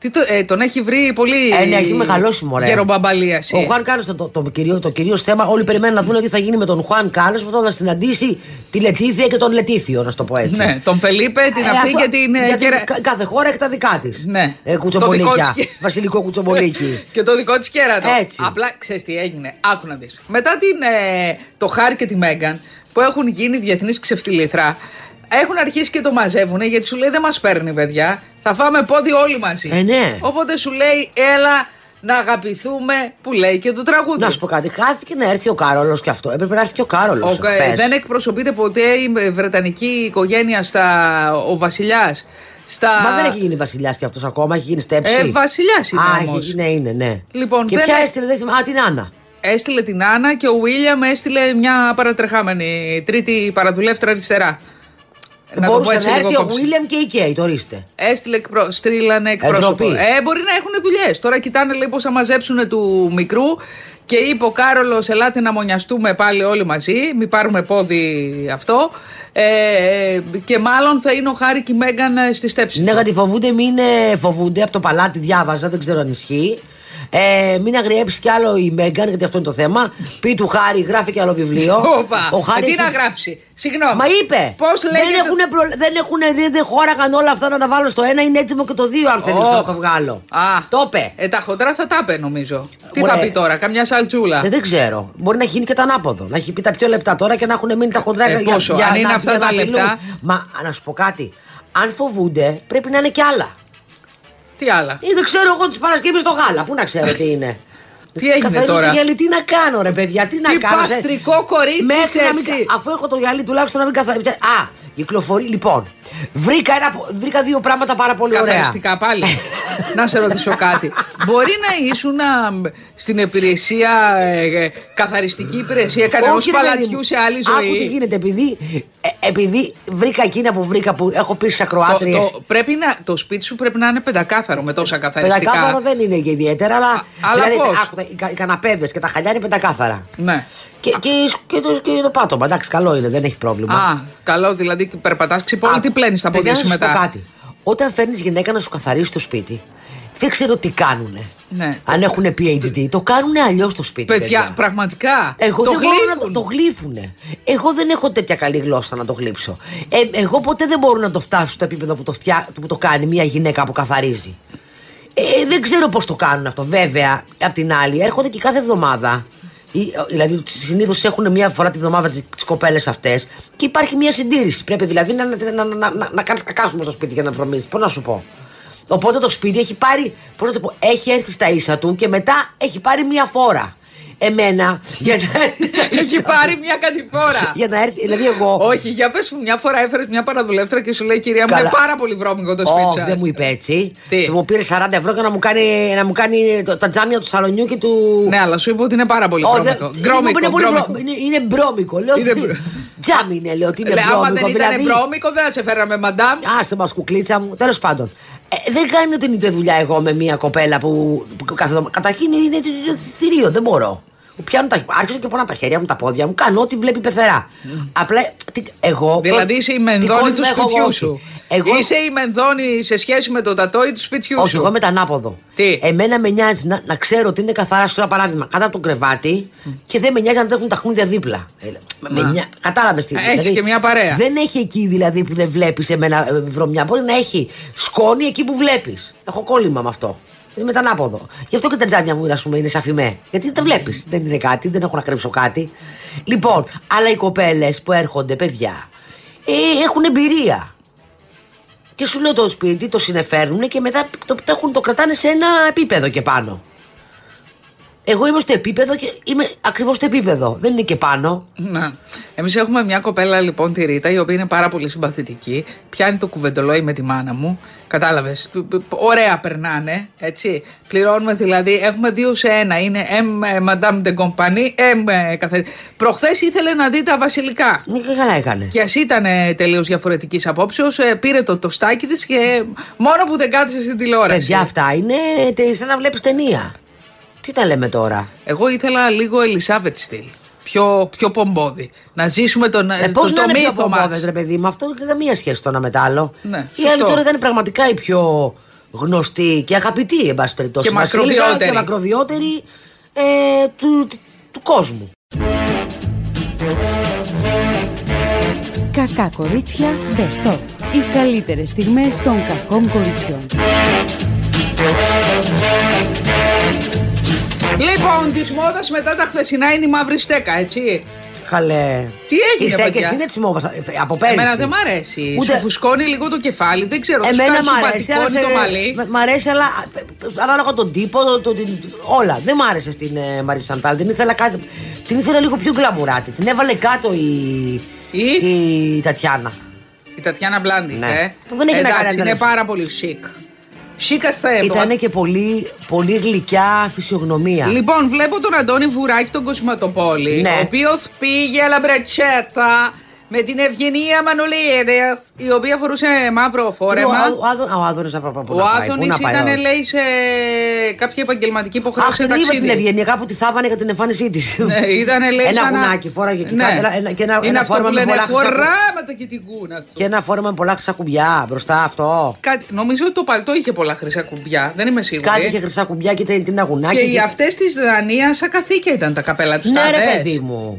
Τι το, ε, τον έχει βρει πολύ. Ε, ναι, έχει μεγαλώσει, μωρέ. Γερομπαμπαλίαση. Ο Χουάν Κάρλος, το, το, το, κυρίω, το κυρίως θέμα, όλοι περιμένουν να δουν τι θα γίνει με τον Χουάν Κάρλος που θα συναντήσει τη Λετήθια και τον Λετήθιο, να σου το πω έτσι. Ναι, τον Φελίπε, την Ε, αυτή αυτό- και την. ε, γιατί κερα- κα- κάθε χώρα έχει τα δικά της. Ναι. Ε, Το κουτσομπολίκια. δικό της- Βασιλικό κουτσομπολίκι. και το δικό της κέρατο. Έτσι. Απλά ξέρεις τι έγινε. Άκου να δεις. Μετά την, ε, το Χάρη και τη Μέγκαν που έχουν γίνει διεθνεί ξεφτιλήθρα, έχουν αρχίσει και το μαζεύουν γιατί σου λέει δεν μας παίρνει, παιδιά. Θα φάμε πόδι όλοι μαζί. Ε, ναι. Οπότε σου λέει, έλα να αγαπηθούμε, που λέει και το τραγούδι. Να σου πω κάτι, χάθηκε να έρθει ο Κάρολος και αυτό. Έπρεπε να έρθει και ο Κάρολος. Ο, ε, δεν εκπροσωπείται ποτέ η Βρετανική οικογένεια στα. Ο βασιλιάς. Στα... Μα δεν έχει γίνει βασιλιάς και αυτός ακόμα, έχει γίνει στέψη. Ε, βασιλιάς είναι Α, όμως. έχει, ναι, είναι, ναι. Λοιπόν, και δεν ποια έ- έστειλε, δεν θυμάμαι. Α, την Άννα. Έστειλε την Άννα και ο Βίλιαμ έστειλε μια παρατρεχάμενη τρίτη παραδουλεύτρα αριστερά. Να το πω Μπορούσε έτσι να λίγο έρθει ο κόψει. Βίλιαμ και η Κέι, το ορίστε. Έστειλε εκπρο... στρίλανε εκπρόσωπο. Ντροπή. Ε, μπορεί να έχουν δουλειές. Τώρα κοιτάνε λέει πώ θα μαζέψουν του μικρού και είπε ο Κάρολος: Ελάτε να μονιαστούμε πάλι όλοι μαζί. Μην πάρουμε πόδι αυτό. Ε, και μάλλον θα είναι ο Χάρη και η Μέγκαν ε, στη στέψη. Ναι, γιατί φοβούνται, μην ε, φοβούνται. Από το παλάτι διάβαζα, δεν ξέρω αν ισχύει. Ε, μην αγριέψεις κι άλλο η Μέγκαν, γιατί αυτό είναι το θέμα. Πει του Χάρη, γράφει κι άλλο βιβλίο. Όπα. Ο Χάρης Ε, τι έχει- να γράψει. Συγγνώμη. Μα είπε! Πώς δεν λέγεται. έχουν, προ... δεν, έχουν, δεν χώραγαν όλα αυτά να τα βάλω στο ένα, είναι έτοιμο και το δύο, αν θέλεις Ωχ. να το βγάλω. Α, Το είπε. Ε, τα χοντρά θα τα είπε νομίζω. Τι Ωραία. θα πει τώρα, καμιά σαλτσούλα. Ε, δεν ξέρω. Μπορεί να έχει γίνει και το ανάποδο. Να έχει πει τα πιο λεπτά τώρα και να έχουν μείνει τα χοντρά Ε, για- πόσο, για αν είναι να- αυτά για τα να απειλούν. λεπτά. Μα να σου πω κάτι. Αν φοβούνται, πρέπει να είναι κι άλλα. Τι άλλα; Ή δεν ξέρω εγώ τη Παρασκευή στο γάλα. Πού να ξέρω τι είναι. Τι έγινε Καθαρίζω τώρα; το γυαλί, τι να κάνω, ρε παιδιά, τι να Τι κάνω. σε- παστρικό κορίτσι Μέχρι είσαι να μην εσύ. κα- Αφού έχω το γυαλί, τουλάχιστον να μην καθαρίζω. Α, κυκλοφορεί. Λοιπόν, βρήκα, ένα, βρήκα δύο πράγματα πάρα πολύ ωραία. Καθαριστικά πάλι. να σε ρωτήσω κάτι. Μπορεί να ήσουν α, μ, στην υπηρεσία, ε, ε, καθαριστική υπηρεσία κανένα Όχι, ρε παιδί παλατιού μου. σε άλλη Άκου τι ζωή. γίνεται, επειδή, ε, επειδή βρήκα εκείνα που βρήκα που έχω πει στι Το, ακροάτριες. το, πρέπει να, το σπίτι σου πρέπει να είναι πεντακάθαρο με τόσα καθαριστικά. Πεντακάθαρο δεν είναι και ιδιαίτερα, αλλά. αλλά δηλαδή, πώς; άκου, τα- οι, κα- οι καναπέδες και τα χαλιά είναι πεντακάθαρα. Ναι. Και, και, και, το, και το πάτωμα, εντάξει, καλό είναι, δεν έχει πρόβλημα. Α, καλό δηλαδή περπατάς ξυπόλυτη, Άκου, τι πλένεις τα παιδιά, πόδια σου να σου πω μετά. κάτι. Όταν φέρνεις γυναίκα να σου καθαρίσει το σπίτι, δεν ξέρω τι κάνουνε. Ναι. Αν έχουν PhD, το κάνουν αλλιώς στο σπίτι. Παιδιά, πραγματικά. Εγώ το δεν μπορώ να το, γλύφουν. το γλύφουνε. Εγώ δεν έχω τέτοια καλή γλώσσα να το γλύψω. Ε, εγώ ποτέ δεν μπορώ να το φτάσω στο επίπεδο που το, φτιά, που το κάνει μια γυναίκα που καθαρίζει. Ε, δεν ξέρω πώς το κάνουν αυτό. Βέβαια, απ' την άλλη, έρχονται και κάθε εβδομάδα. Ή, Δηλαδή, συνήθως έχουν μία φορά τη βδομάδα τις κοπέλες αυτές και υπάρχει μία συντήρηση. Πρέπει δηλαδή να, να, να, να, να, να κάνεις κακάσουμε στο σπίτι για να βρωμίζει. Πώς να σου πω. Οπότε το σπίτι έχει πάρει. Πώς να το πω, έχει έρθει στα ίσα του και μετά έχει πάρει μία φορά. Εμένα, για να έρθει στα ίσα Έχει του. πάρει μια κατηφόρα. Για να έρθει, δηλαδή εγώ. Όχι, για πες μου, μια φορά έφερες μια παραδουλεύτρα και σου λέει κυρία μου, Καλά. είναι πάρα πολύ βρώμικο το σπίτι Όχι, σας». δεν μου είπε έτσι. Τι; Και μου πήρε 40 ευρώ για να μου κάνει, να μου κάνει το- τα τζάμια του σαλονιού και του. Ναι, αλλά σου είπε ότι είναι πάρα πολύ Ω, βρώμικο. δεν- Γκρόμικο, είναι, πολύ γκρόμικο. βρω- είναι, είναι μπρώμικο. Λέω Είναι ότι. μπρο- Τζάμι είναι, λέω ότι είναι Λέει, άμα δεν μπρώμικο. ήταν δηλαδή, βρώμικο, δεν θα σε φέραμε μαντάμ. Άσε μας κουκλίτσα μου. Τέλος πάντων. Ε, δεν κάνει την ίδια δουλειά εγώ με μια κοπέλα που, που κάθε εβδομάδα. Καταρχήν είναι είναι θηρίο, δεν μπορώ. Πιάνω τα, άρχισα και πονά τα χέρια μου, τα πόδια μου, κάνω ό,τι βλέπει πεθερά. Απλά τι- εγώ. Δηλαδή είσαι η τι μενδόνη κόρη του έχω εγώ, σπιτιού όχι. σου. Εγώ, Είσαι η μενδόνη σε σχέση με το τατόι του σπιτιού όχι, σου. εγώ είμαι μετανάποδο. Τι; Εμένα με νοιάζει να, να ξέρω ότι είναι καθαρά στο ένα παράδειγμα κάτω από το κρεβάτι και δεν με νοιάζει αν τρέχουν τα χνούδια δίπλα. Ε, με νοιάζει- Κατάλαβες τι. Έχεις και μια παρέα. Δεν έχει εκεί δηλαδή που δεν βλέπεις εμένα ε, βρωμιά. Μπορεί να έχει σκόνη εκεί που βλέπεις. Έχω κόλλημα με αυτό. Είναι μετανάποδο. Γι' αυτό και τα τζάμια μου ας πούμε, είναι σαφημέ. Γιατί δεν τα βλέπεις. Δεν είναι κάτι, δεν έχω να κρύψω κάτι. Λοιπόν, αλλά οι κοπέλες που έρχονται, παιδιά, ε, έχουν εμπειρία. Και σου λέω το σπίτι, το συνεφέρνουν και μετά το, το, έχουν, το κρατάνε σε ένα επίπεδο και πάνω. Εγώ είμαι στο επίπεδο και είμαι ακριβώς στο επίπεδο. Δεν είναι και πάνω. Να. Εμείς έχουμε μια κοπέλα λοιπόν τη Ρίτα, η οποία είναι πάρα πολύ συμπαθητική. Πιάνει το κουβεντολόι με τη μάνα μου. Κατάλαβες. Ωραία περνάνε, έτσι. Πληρώνουμε δηλαδή, έχουμε δύο σε ένα. Είναι M ε, Madame de Compagnie, M ε, καθαρι... Προχθές ήθελε να δει τα βασιλικά. Ναι, και καλά έκανε. Και ας ήταν τελείως διαφορετικής απόψεως, πήρε το τοστάκι της και μόνο που δεν κάθισε στην τηλεόραση. Παιδιά, αυτά είναι τε- σαν να βλέπεις ταινία. Τι τα λέμε τώρα; Εγώ ήθελα λίγο Ελισάβετ στυλ. Πιο, πιο πομπόδι. Να ζήσουμε τον, Ε, το, Πώς το να είναι πιο μύθο μας. φοβόδες, ρε παιδί μου, αυτό δεν έχει καμία σχέση το ένα με το άλλο. Ναι, η άλλη σωστό. τώρα ήταν πραγματικά η πιο γνωστή και αγαπητή, εν πάση περιπτώσει. Και βασίλισσα μακροβιότερη. Και μακροβιότερη ε, του, του, του κόσμου. Κακά κορίτσια Best of. Οι καλύτερες στιγμές των κακών κοριτσιών. Λοιπόν, της μόδας μετά τα χθεσινά είναι η μαύρη στέκα, έτσι. Καλέ. Τι έγινε, Οι στέκες παιδιά; είναι της μόβα. Από πέρυσι. Εμένα δεν μ' αρέσει. Ούτε- Σου φουσκώνει λίγο το κεφάλι, δεν ξέρω. τους Εμένα κάνεις μ' σου αρέσει, αλλά πατικώνει σε- το μαλλί. μ' μ' αρέσει, αλλά ανάλογα τον τύπο, το, το- την- όλα. Δεν μ' άρεσε στην ε, Μαρή Σαντάλ. Την ήθελα, κάτι, την ήθελα λίγο πιο γκλαμουράτη. Την έβαλε κάτω η, Η; η Τατιάνα. Η Τατιάνα Μπλάντι, Ναι. ε. Που δεν έχει να Εντάξει, κάνει είναι ανταλλαγή. πάρα πολύ chic. Chic as θέμα. Ήταν και πολύ, πολύ γλυκιά φυσιογνωμία. Λοιπόν, βλέπω τον Αντώνη Βουράκη τον Κοσματοπόλη, Ναι. ο οποίος πήγε λαμπρετσέτα με την Ευγενία Μανολίδη, η οποία φορούσε μαύρο φόρεμα. Ο, Άδων- ο Άδωνης να πάει, πού Ο να πάει, Άδωνης πού να πάει, ήταν, όχι. λέει, σε κάποια επαγγελματική Αχ, υποχρέωση την είπα την ταξίδι. Ευγενία κάπου τη θάβανε για την εμφάνισή της. Ναι, ήτανε, λέει, Ένα σαν να- γουνάκι, φόραγε και Ναι. κάτι, ένα- ένα- και ένα- Είναι ένα αυτό φόρεμα που με λένε πολλά χρυσά κου- χωράματα και την κούνα σου. Και ένα φόρεμα με πολλά χρυσά κουμπιά μπροστά αυτό. Κάτι, νομίζω ότι το παλτό είχε πολλά χρυσά κουμπιά, δεν είμαι σίγουρη. Κάτι είχε χρυσά κουμπιά και ήταν ένα γουνάκι. Και και- οι αυτές της Δανίας σαν καθήκια ήταν τα καπέλα τους. Ναι, ρε, παιδί μου.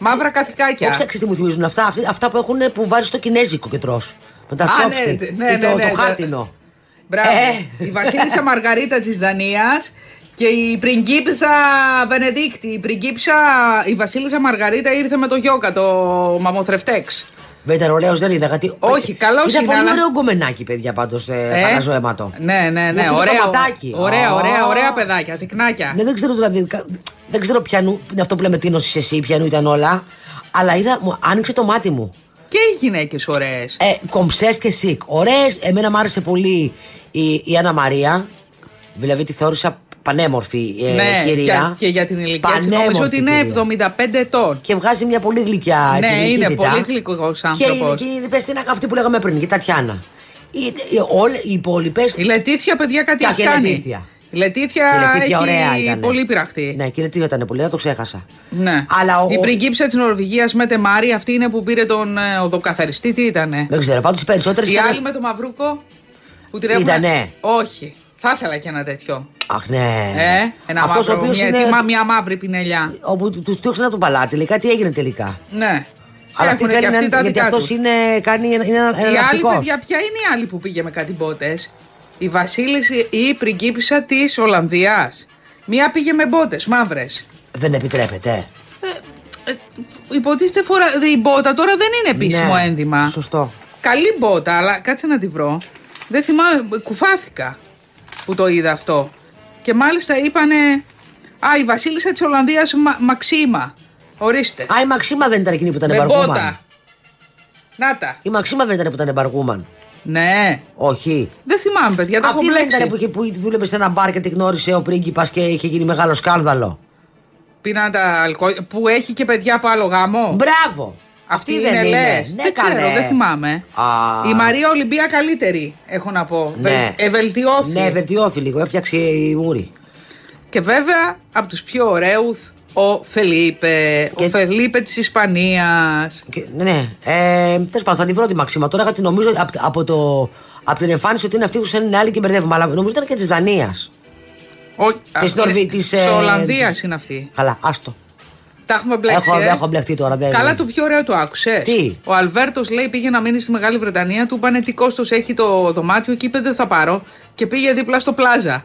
Ε, μαύρα καθηκάκια. Όχι, ξέρεις τι μου θυμίζουν αυτά. Αυτοί- Αυτά που, έχουν, που βάζει στο κινέζικο και τρως. Με τα Α, chopstick ναι, και ναι, το, ναι, το ναι. χάτινο. Μπράβο. Ε. Η Βασίλισσα Μαργαρίτα της Δανίας και η πριγκίπισσα Βενεδίκτη. Η πριγκίπισσα, η Βασίλισσα Μαργαρίτα ήρθε με το γιόκα, το μαμοθρευτέξ. Βέβαια ήταν ωραίος, δεν είδα. Γιατί... Όχι, καλός Ήταν είναι, πολύ αλλά- ωραίο γκομενάκι, παιδιά, πάντως. Ε, Παραζώματο. Ναι, ναι, Μου ναι. φύγει το Ωραία, ματάκι. ωραία, Α. ωραία, ωραία παιδάκια, τυκνάκια. Ναι, δεν ξέρω δηλαδή. κα- Δεν ξέρω ποιανού είναι αυτό που λέμε τι νόσησε εσύ, ποιανού ήταν όλα. Αλλά είδα, μου άνοιξε το μάτι μου. Και οι γυναίκες ωραίες. Ε, κομψές και σικ. Ωραίες. Εμένα μου άρεσε πολύ η, η Άννα Μαρία. Δηλαδή τη θεώρησα πανέμορφη ε, ναι, κυρία. και, και για την ηλικία της νομίζω Πανέμορφη ότι είναι κυρία. 75 ετών. Και βγάζει μια πολύ γλυκιά έτσι, Ναι, είναι γλυκύτητα. πολύ γλυκός Και, άνθρωπος. και πες την αυτή που λέγαμε πριν, και η Τατιάνα. Οι, οι, όλε- οι υπόλοιπε. Η Λετήθια, παιδιά, κάτι Κα- έχει και η κάνει. Λετήθια. Η Λετήθια, Η Λετήθια έχει ωραία ήταν. πολύ πειραχτή. Ναι, και η Λετίδα ήταν πολύ, δεν το ξέχασα. Ναι. Αλλά ο, η ο- πριγκίψα της Νορβηγίας με Μάρη, αυτή είναι που πήρε τον ε, οδοκαθαριστή, τι ήτανε; Δεν ξέρω, πάντως οι περισσότερες. Η άλλη με το μαυρούκο που την έχουμε. Ήτανε. Όχι. Θα ήθελα και ένα τέτοιο. Αχ, ναι. Ε, ένα Αυτός ο μαύρο, οποίος μια, είναι- τι μα- μια μαύρη πινελιά. Όπου του στήξαν από τον παλάτι, λέει τι έγινε τελικά. Ναι. Αλλά αυτή Έχουνε θέλει και να αυτοί τα γιατί δικά αυτός τους. είναι, κάνει, είναι ένα Η άλλη εναλλακτικός. παιδιά, ποια είναι η άλλη που πήγε με κάτι μπότε. Η Βασίλισσα ή η πριγκίπισσα της Ολλανδίας; Μία πήγε με μπότες, μαύρες. Δεν επιτρέπεται. Υποτίθεται φορά. Η μπότα τώρα δεν είναι επίσημο Ναι, ένδυμα. Σωστό. Καλή μπότα, αλλά κάτσε να τη βρω. Δεν θυμάμαι, κουφάθηκα που το είδα αυτό. Και μάλιστα είπανε. Α, η Βασίλισσα της Ολλανδίας Μαξίμα. Ορίστε. Α, η Μαξίμα δεν ήταν εκείνη που ήταν με εμπαργούμαν. μπότα. Να τα. Η Μαξίμα δεν ήταν που ήταν εμπαργούμαν. Ναι. Όχι. Δεν θυμάμαι, παιδιά, τα έχω Αυτή δεν μπλέξει. ήταν που, είχε, που δούλευε σε ένα μπαρ και τη γνώρισε ο πρίγκιπας και είχε γίνει μεγάλο σκάνδαλο. Πίναν τα αλκοόλ. Που έχει και παιδιά από άλλο γάμο. Μπράβο! Αυτή δεν είναι, λες. Ναι, δεν ξέρω, καλέ. δεν θυμάμαι. Α. Η Μαρία Ολυμπία καλύτερη, έχω να πω. Ναι. Βελ- Ευελτιώθη. Ναι, βελτιώθη λίγο, έφτιαξε η μούρη. Και βέβαια από τους πιο ωραίους ο Φελίπε. Και- Ο Φελίπε της Ισπανίας. Και, ναι, ναι. Ε, Τέλος πάντων, θα τη βρω τη Μαξίμα. Τώρα γιατί νομίζω από, από, το, από την εμφάνιση ότι είναι αυτή που σε είναι άλλη και μπερδεύουμε. Αλλά νομίζω ήταν και της Δανίας. Ο, Της α, Νορβη- είναι- της, της ε, Ολλανδίας είναι αυτή. Καλά, άστο. Τα έχουμε μπλέξει. Έχω, ε. έχω μπλεχτεί τώρα. Δεν... Καλά, το πιο ωραίο το άκουσε. Τι; Ο Αλβέρτος λέει πήγε να μείνει στη Μεγάλη Βρετανία, του είπανε τι κόστος έχει το δωμάτιο και είπε δεν θα πάρω. Και πήγε δίπλα στο πλάζα.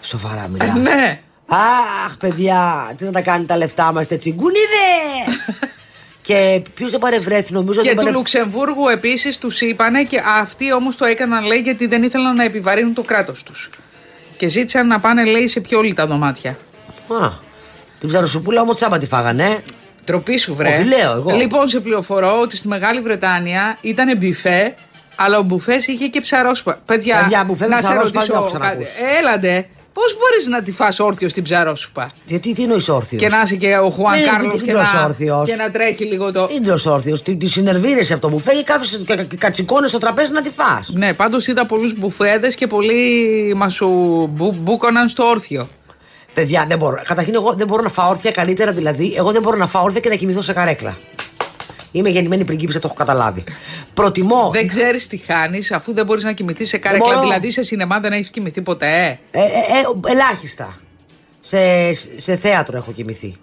Σοβαρά μιλά. ναι. Αχ, παιδιά, τι να τα κάνει τα λεφτά μας, έτσι. Γκουνίδε! και ποιος δεν παρευρέθη, νομίζω Και δεν του παρε... Λουξεμβούργου επίσης τους είπανε και αυτοί όμως το έκαναν λέει γιατί δεν ήθελαν να επιβαρύνουν το κράτος τους. Και ζήτησαν να πάνε λέει σε πιο όλοι τα δωμάτια. Α, την ψαροσουπούλα όμως τσάμπα τη φάγανε. Τροπή σου βρε. Όχι, λέω εγώ. Λοιπόν, σε πληροφορώ ότι στη Μεγάλη Βρετάνια ήταν μπιφέ, αλλά ο μπουφές είχε και ψαρόσπα. Παιδιά, Παιδιά, μπουφέ με να σε ψαρόσπα δεν ρωτήσω έχω ξανακούσει. κάτι. Έλαντε, πώς μπορείς να τη φας όρθιος στην ψαρόσπα; Γιατί τι εννοείς όρθιος; Και να είσαι και ο Χουάν Δεν είναι Κάρλος και, τίτλος να- όρθιος; και να τρέχει λίγο το. Ίντρο όρθιος; Τη, τη συνερβίρεσαι από το μπουφέ και κάθεσαι και, και κατσικώνεις στο τραπέζι να τη φας; Ναι, πάντως είδα πολλούς μπουφέδε και πολλοί μας σου μπου, μπούκοναν στο όρθιο. Παιδιά, δεν μπορώ. Καταρχήν, εγώ δεν μπορώ να φάω όρθια καλύτερα, δηλαδή. Εγώ δεν μπορώ να φάω όρθια και να κοιμηθώ σε καρέκλα. Είμαι γεννημένη πριγκίπισσα, το έχω καταλάβει. Προτιμώ. Δεν ξέρεις τι χάνεις αφού δεν μπορείς να κοιμηθείς σε καρέκλα. μπορώ. Δηλαδή σε σινεμά δεν έχεις κοιμηθεί ποτέ; Ε, ε, ε, ελάχιστα. Σε, σε θέατρο έχω κοιμηθεί.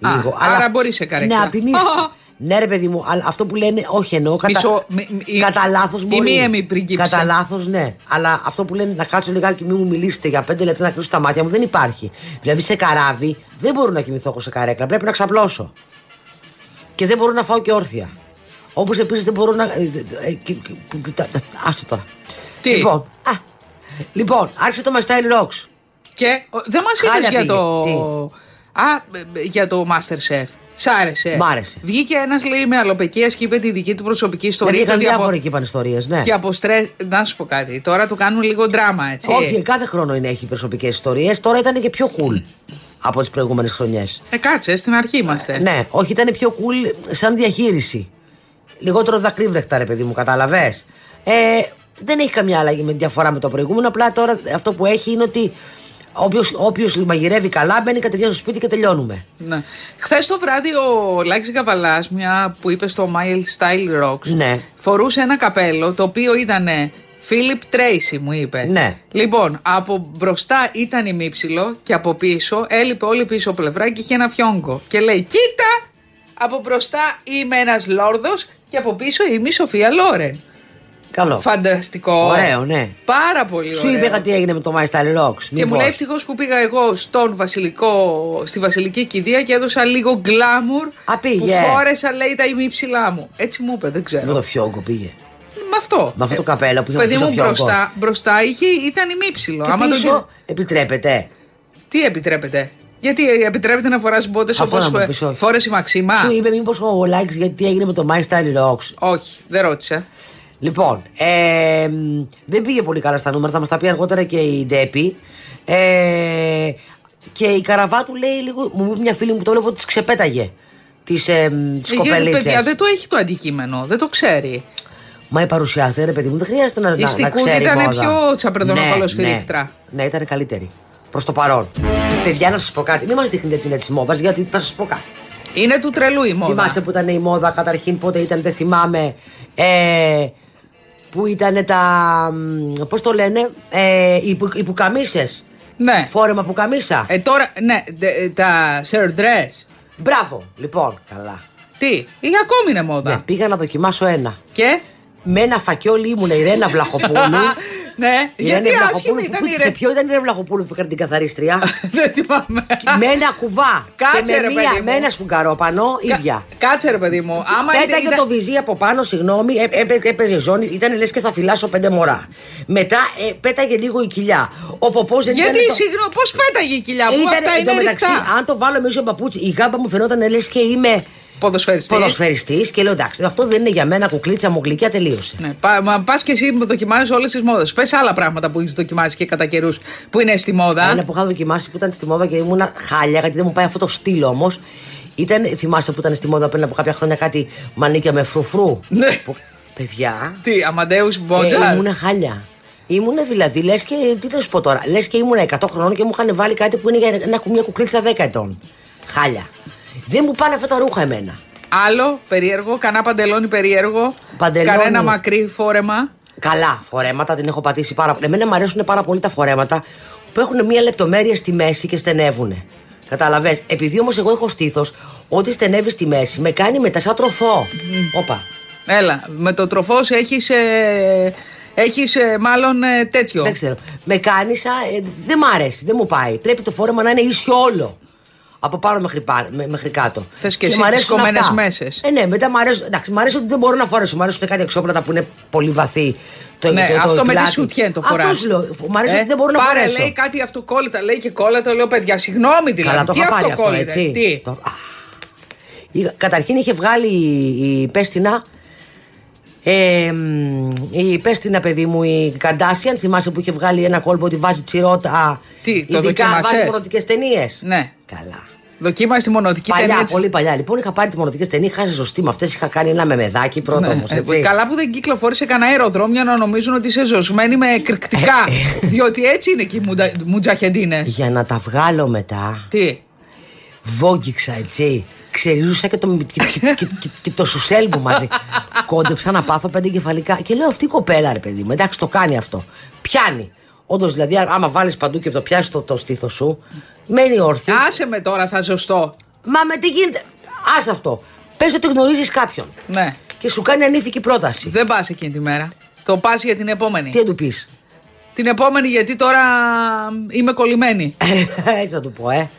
Α, άρα μπορείς σε καρέκλα. Ναι, απ' την ίστα. Ναι, ρε παιδί μου, αλλά αυτό που λένε, όχι εννοώ. Κατά, Μισό- μη- μη- κατά λάθος η μπορεί. μη-έμι πριγκίπισσα. Κατά λάθος, ναι. Αλλά αυτό που λένε να κάτσω λιγάκι, μην μου μιλήσετε για πέντε λεπτά να κλείσω τα μάτια μου δεν υπάρχει. Δηλαδή σε καράβι δεν μπορώ να κοιμηθώ εγώ σε καρέκλα. Πρέπει να ξαπλώσω. Και δεν μπορώ να φάω και όρθια. Όπως επίσης δεν μπορώ να. ε, ε, ε, και- και- τα- τα- Άστο τώρα. Τι; Λοιπόν, α, λοιπόν, άρχισε το My Style Rocks. Και ο, δεν μας Χάλια είπε για πήγε. το. Τι; Α, ε, ε, για το Masterchef. Σ' άρεσε. Μ' άρεσε. Βγήκε ένας, λέει, με αλοπαικία και είπε τη δική του προσωπική Δεν ιστορία. είχαν και ότι διάφοροι εκεί πανιστορίε, ναι. Και από στρε... Να σου πω κάτι. Τώρα του κάνουν λίγο δράμα, έτσι. Όχι, κάθε χρόνο είναι, έχει προσωπικές ιστορίες. Τώρα ήταν και πιο cool από τις προηγούμενες χρονιές. Ε, κάτσε, στην αρχή είμαστε. Ναι, όχι, ήταν πιο cool σαν διαχείριση. Λιγότερο δακρύβρεχτα, ρε παιδί μου, κατάλαβες. Ε, δεν έχει καμιά αλλαγή με διαφορά με το προηγούμενο. Απλά τώρα αυτό που έχει είναι ότι όποιος μαγειρεύει καλά μπαίνει κατευθείαν στο σπίτι και τελειώνουμε. Ναι. Χθες το βράδυ ο Λάκης Καβαλά, μια που είπε στο My Style Rocks, Ναι. φορούσε ένα καπέλο το οποίο ήταν Φίλιπ Τρέισι, μου είπε. Ναι. Λοιπόν, από μπροστά ήταν ημίψιλο και από πίσω έλειπε όλη πίσω πλευρά και είχε ένα φιόγκο. Και λέει: Κοίτα! Από μπροστά είμαι ένας λόρδος και από πίσω είμαι η Σοφία Λόρεν. Καλό. Φανταστικό. Ωραίο, ναι. Πάρα πολύ Σου ωραίο. είπε τι έγινε με το My Style Rocks. Και μου μήπως; λέει ευτυχώς που πήγα εγώ στον βασιλικό, στη βασιλική κηδεία και έδωσα λίγο γκλάμουρ. Α, πήγε. Που φόρεσα, λέει, τα ημίψηλά μου. Έτσι μου είπε, δεν ξέρω. Με το φιόγκο πήγε. Με αυτό. Με αυτό το καπέλο που είχε Παιδί πίσω μου φιόγκο. μπροστά, μπροστά είχε, ήταν ημίψιλο. Και Άμα το πίσω γε- επιτρέπεται. Τι επιτρέπεται; Γιατί επιτρέπεται να φοράς μπότες Αυτό όπως να μου φο- πεις, όχι. φόρεσε η Μαξίμα; Σου είπε μήπως ο Λάκη γιατί έγινε με το My Style Rocks. Όχι, δεν ρώτησα. Λοιπόν, ε, μ, δεν πήγε πολύ καλά στα νούμερα, θα μας τα πει αργότερα και η Ντέπη. Ε, και η Καραβάτου λέει λίγο, μου είπε μια φίλη μου που το βλέπω ότι της ξεπέταγε. Τις ε, Ε, γιατί, κοπελίτσε. παιδιά, δεν το έχει το αντικείμενο, δεν το ξέρει. Μα η παρουσιάστρια, ρε παιδί μου, δεν χρειάζεται να, Η να, να Στικούδη ξέρει ήτανε μόδα. πιο τσαπρεδονοκόλος ναι, σφυρίχτρα. Ναι, ναι, ήταν καλύτερη. Προς το παρόν. Παιδιά, να σας πω κάτι. Μην μας δείχνετε την έτσι μόδας, γιατί θα σας πω κάτι. Είναι του τρελού η μόδα. Θυμάσαι που ήταν η μόδα, καταρχήν πότε ήταν, δεν θυμάμαι. Ε, που ήταν τα. Πώς το λένε, ε, οι, που- οι πουκαμίσε. Ναι. Φόρεμα πουκαμίσα. Ε, τώρα, ναι, δε- τα shirt dress. Μπράβο, λοιπόν, καλά. Τι, ή ακόμη είναι μόδα. Ναι, πήγα να δοκιμάσω ένα. Και; Με ένα φακιόλι ήμουν η Ρένα Βλαχοπούλου. ναι, Η γιατί Ρένα άσχημη Βλαχοπούλου, ήταν που- η Σε ρε. ποιο ήταν η Ρένα Βλαχοπούλου που έκανε την καθαρίστρια; Δεν θυμάμαι. με ένα κουβά. Κάτσε, και με, ρε, μία, παιδί μου. με ένα σφουγγαρόπανο, Κα- ίδια. Κάτσε ρε παιδί μου. Άμα Πέταγε ήταν- το βυζί από πάνω, συγγνώμη, έ- έ- έπαιζε ζώνη, ήταν λες και θα φυλάσω πέντε μωρά. Μετά ε, πέταγε λίγο η κοιλιά. Ο ποπός δεν Γιατί, ήταν. το- συγγνώμη, πώς πέταγε η κοιλιά που Ήταν αυτά είναι εντωμεταξύ, ρηκτά. αν το βάλω μέσα στο παπούτσι, η γάμπα μου φαινόταν λες και είμαι Ποδοσφαιριστής. ποδοσφαιριστής και λέω εντάξει, αυτό δεν είναι για μένα κουκλίτσα μου γλυκιά, τελείωσε. Ναι, πα, μα πας και εσύ δοκιμάζεις όλες τις μόδες. Πες άλλα πράγματα που έχεις δοκιμάσει και κατά καιρούς που είναι στη μόδα. Ένα που είχα δοκιμάσει που ήταν στη μόδα και ήμουν χάλια, γιατί δεν μου πάει αυτό το στυλ όμως. Ήταν, θυμάστε που ήταν στη μόδα πριν από κάποια χρόνια κάτι μανίκια με φρουφρού; Ναι. Που- παιδιά, Τι, Αμαντέους ε, Μπότζαρ. ήμουν χάλια. Ήμουν δηλαδή, λες και. Τι θα σου πω τώρα, λες και ήμουν 100 χρονών και μου είχαν βάλει κάτι που είναι για ένα, μια κουκλίτσα 10 ετών. Χάλια. Δεν μου πάνε αυτά τα ρούχα εμένα. Άλλο περίεργο, κανένα παντελόνι περίεργο. Παντελόνι. Κανένα μακρύ φόρεμα. Καλά, φορέματα την έχω πατήσει πάρα πολύ. Εμένα μου αρέσουν πάρα πολύ τα φορέματα που έχουν μία λεπτομέρεια στη μέση και στενεύουν. Καταλαβες; Επειδή όμως εγώ έχω στήθος, ό,τι στενεύει στη μέση με κάνει μετά σαν τροφό. Όπα. Έλα, με το τροφό έχεις. Ε, έχεις, ε, μάλλον ε, τέτοιο. Δεν ξέρω. Με κάνει σαν. ε, δεν μ' αρέσει, δεν μου πάει. Πρέπει το φόρεμα να είναι ίσιο όλο. Από πάνω μέχρι, πά- με- μέχρι κάτω. Θες και εσύ μ' τις αρέσουν κομμένες αυτά. μέσες. Ε, ναι, μετά μου αρέσουν. Εντάξει, μ' αρέσει ότι δεν μπορώ να φορέσω. Μ' αρέσουν κάτι εξώπλατα που είναι πολύ βαθύ. Το, Ναι, το- το αυτό με τη πλάτη. σουτιέν το φοράς. Αυτό λέω. Μ' αρέσει Ε, ότι δεν μπορώ να πάρε, φορέσω. λέει κάτι αυτοκόλλητα, λέει και κόλλατα. Λέω παιδιά, συγγνώμη δηλαδή. Καλά, το τι είχα πάρει αυτό, αυτοκόλλητα, έτσι. Τι; Το- Α. Η- Καταρχήν είχε βγάλει η, η Πέστινα. Ε, μ, η Πέστινα, παιδί μου, η Καντάσιαν, θυμάσαι που είχε βγάλει ένα κόλπο ότι βάζει τσιρότα. Τι, το ειδικά δοκίμασες; βάζει μονοτικέ ταινίες; Ναι. Καλά. Δοκίμασε τη μονοτική Παλιά, ταινία. της- πολύ παλιά. Λοιπόν, είχα πάρει τι μονοτικέ ταινίε, είχα σε ζωστή με αυτές. Είχα κάνει ένα μεμεδάκι πρώτο Ναι, όμως. ε, καλά που δεν κυκλοφόρησε κανένα αεροδρόμιο να νομίζουν ότι είσαι ζωσμένη με εκρηκτικά. Ε, διότι έτσι είναι και οι μουντα- μουτζαχεντίνε. Για να τα βγάλω μετά, Τι; βόγγιξα έτσι. Ξερίζουσα και το, και, και- και- και- και το σουσέλ μου μαζί. Κόντεψα να πάθω πέντε κεφαλικά. Και λέω αυτή η κοπέλα, ρε παιδί μου, εντάξει, το κάνει αυτό. Πιάνει. Όντως, δηλαδή, άμα βάλεις παντού και το πιάσεις το, το στήθος σου, μένει όρθιο. Άσε με τώρα, θα ζωστώ. Μα με τι γίνεται. Α αυτό. Πες ότι γνωρίζεις κάποιον Ναι. και σου κάνει ανήθικη πρόταση. Δεν πας εκείνη τη μέρα. Το πας για την επόμενη. Τι θα του πεις; Την επόμενη γιατί τώρα είμαι κολλημένη. Έτσι θα του πω, ε.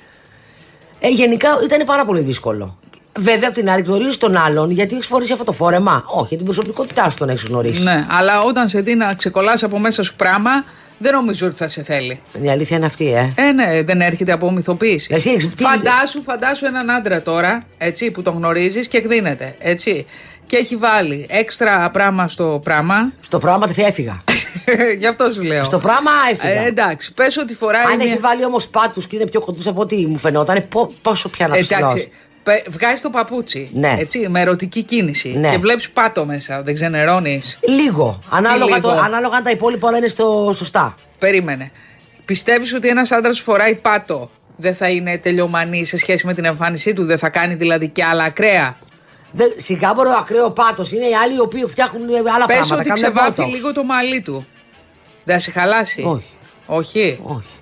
ε γενικά ήταν πάρα πολύ δύσκολο. Βέβαια, απ' την άλλη, γνωρίζεις τον άλλον γιατί έχεις φορήσει αυτό το φόρεμα. Όχι, την προσωπικότητά σου τον έχεις γνωρίσει. ναι, αλλά όταν σε δει να ξεκολλάς από μέσα σου πράγμα, δεν νομίζω ότι θα σε θέλει. Η αλήθεια είναι αυτή, ε. Ε, ναι, δεν έρχεται από μυθοποίηση. Εσύ έχεις- τι- Φαντάσου, φαντάσου έναν άντρα τώρα, έτσι, που τον γνωρίζεις και εκδίνεται, έτσι. Και έχει βάλει έξτρα πράγμα στο πράγμα. Στο πράγμα θα έφυγα. Γι' αυτό σου λέω. Στο πράγμα έφυγα. Ε, εντάξει, πες ότι φοράει. Αν μια- έχει βάλει όμως πάτους και είναι πιο κοντού από ό,τι μου φαινόταν, πο- πόσο πια να Εντάξει, πε- βγάζει το παπούτσι. Ναι. Έτσι, με ερωτική κίνηση. Ναι. Και βλέπεις πάτο μέσα, δεν ξενερώνεις. Λίγο. Ανάλογα, λίγο; Το, ανάλογα αν τα υπόλοιπα όλα είναι στο, σωστά. Περίμενε. Πιστεύεις ότι ένας άντρας φοράει πάτο δεν θα είναι τελειομανή σε σχέση με την εμφάνισή του, δεν θα κάνει δηλαδή και άλλα ακραία; Δεν, σιγά μπορεί ο ακραίο πάτος. Είναι οι άλλοι οι οποίοι φτιάχνουν ε, άλλα Πες πράγματα. ότι κάνουν ξεβάφει botox. λίγο το μαλλί του. Δεν θα σε χαλάσει; Όχι. Όχι; Όχι.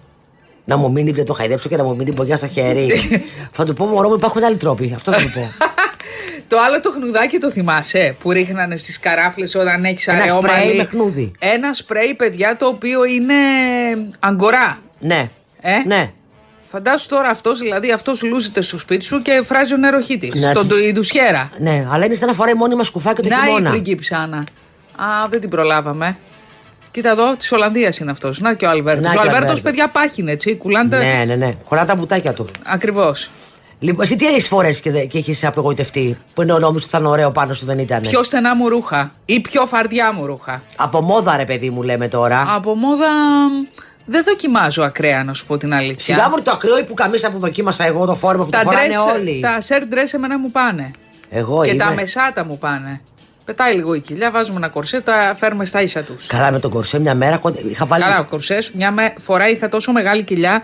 Να μου μείνει, δεν το χαϊδέψω και να μου μείνει μπογιά στο χέρι. θα του πω, μωρό μου, υπάρχουν άλλοι τρόποι. Αυτό θα του πω. Το άλλο το χνουδάκι το θυμάσαι που ρίχνανε στις καράφλες όταν έχεις Ένα αραιό σπρέι μαλλί; με χνούδι. Ένα σπρέι, παιδιά, το οποίο είναι αγκορά. ναι. Ε; Ναι. Φαντάσου τώρα αυτός, δηλαδή αυτός λούζεται στο σπίτι σου και φράζει ο νεροχύτη. Να Τον της- του- η ντουσιέρα. Ναι, αλλά είναι σαν να φοράει μόνιμα σκουφάκι το Να η χειμώνα. πριγκίψα Άννα. Α, δεν την προλάβαμε. Κοίτα εδώ, της Ολλανδίας είναι αυτός. Να και ο Αλβέρτος. Να Ο και ο Αλβέρτος, Αλβέρτος. παιδιά, πάχινε έτσι. Κουλάντα. Ναι, ναι, ναι. Χωρά τα μπουτάκια του. Ακριβώς. Λοιπόν, εσύ τι έχεις φορέσει και, δε- και έχεις απογοητευτεί, που είναι ο νόμος ότι θα είναι ωραίο πάνω σου δεν ήταν. Πιο στενά μου ρούχα ή πιο φαρδιά μου ρούχα; Από μόδα, ρε παιδί μου, λέμε τώρα. Από μόδα μ, δεν δοκιμάζω ακραία, να σου πω την αλήθεια. Σιγά μου το ακραίο ή που καμίσα που δοκίμασα εγώ το φόρμα που τα, το φοράνε dress- όλοι. τα shirt dress εμένα μου πάνε. Εγώ και είμαι. τα μεσάτα μου πάνε. Πετάει λίγο η κοιλιά, βάζουμε ένα κορσέ, τα φέρουμε στα ίσα τους. Καλά με τον κορσέ μια μέρα κοντε- είχα βάλει. Καλά, ο κορσές μια με- φορά είχα τόσο μεγάλη κοιλιά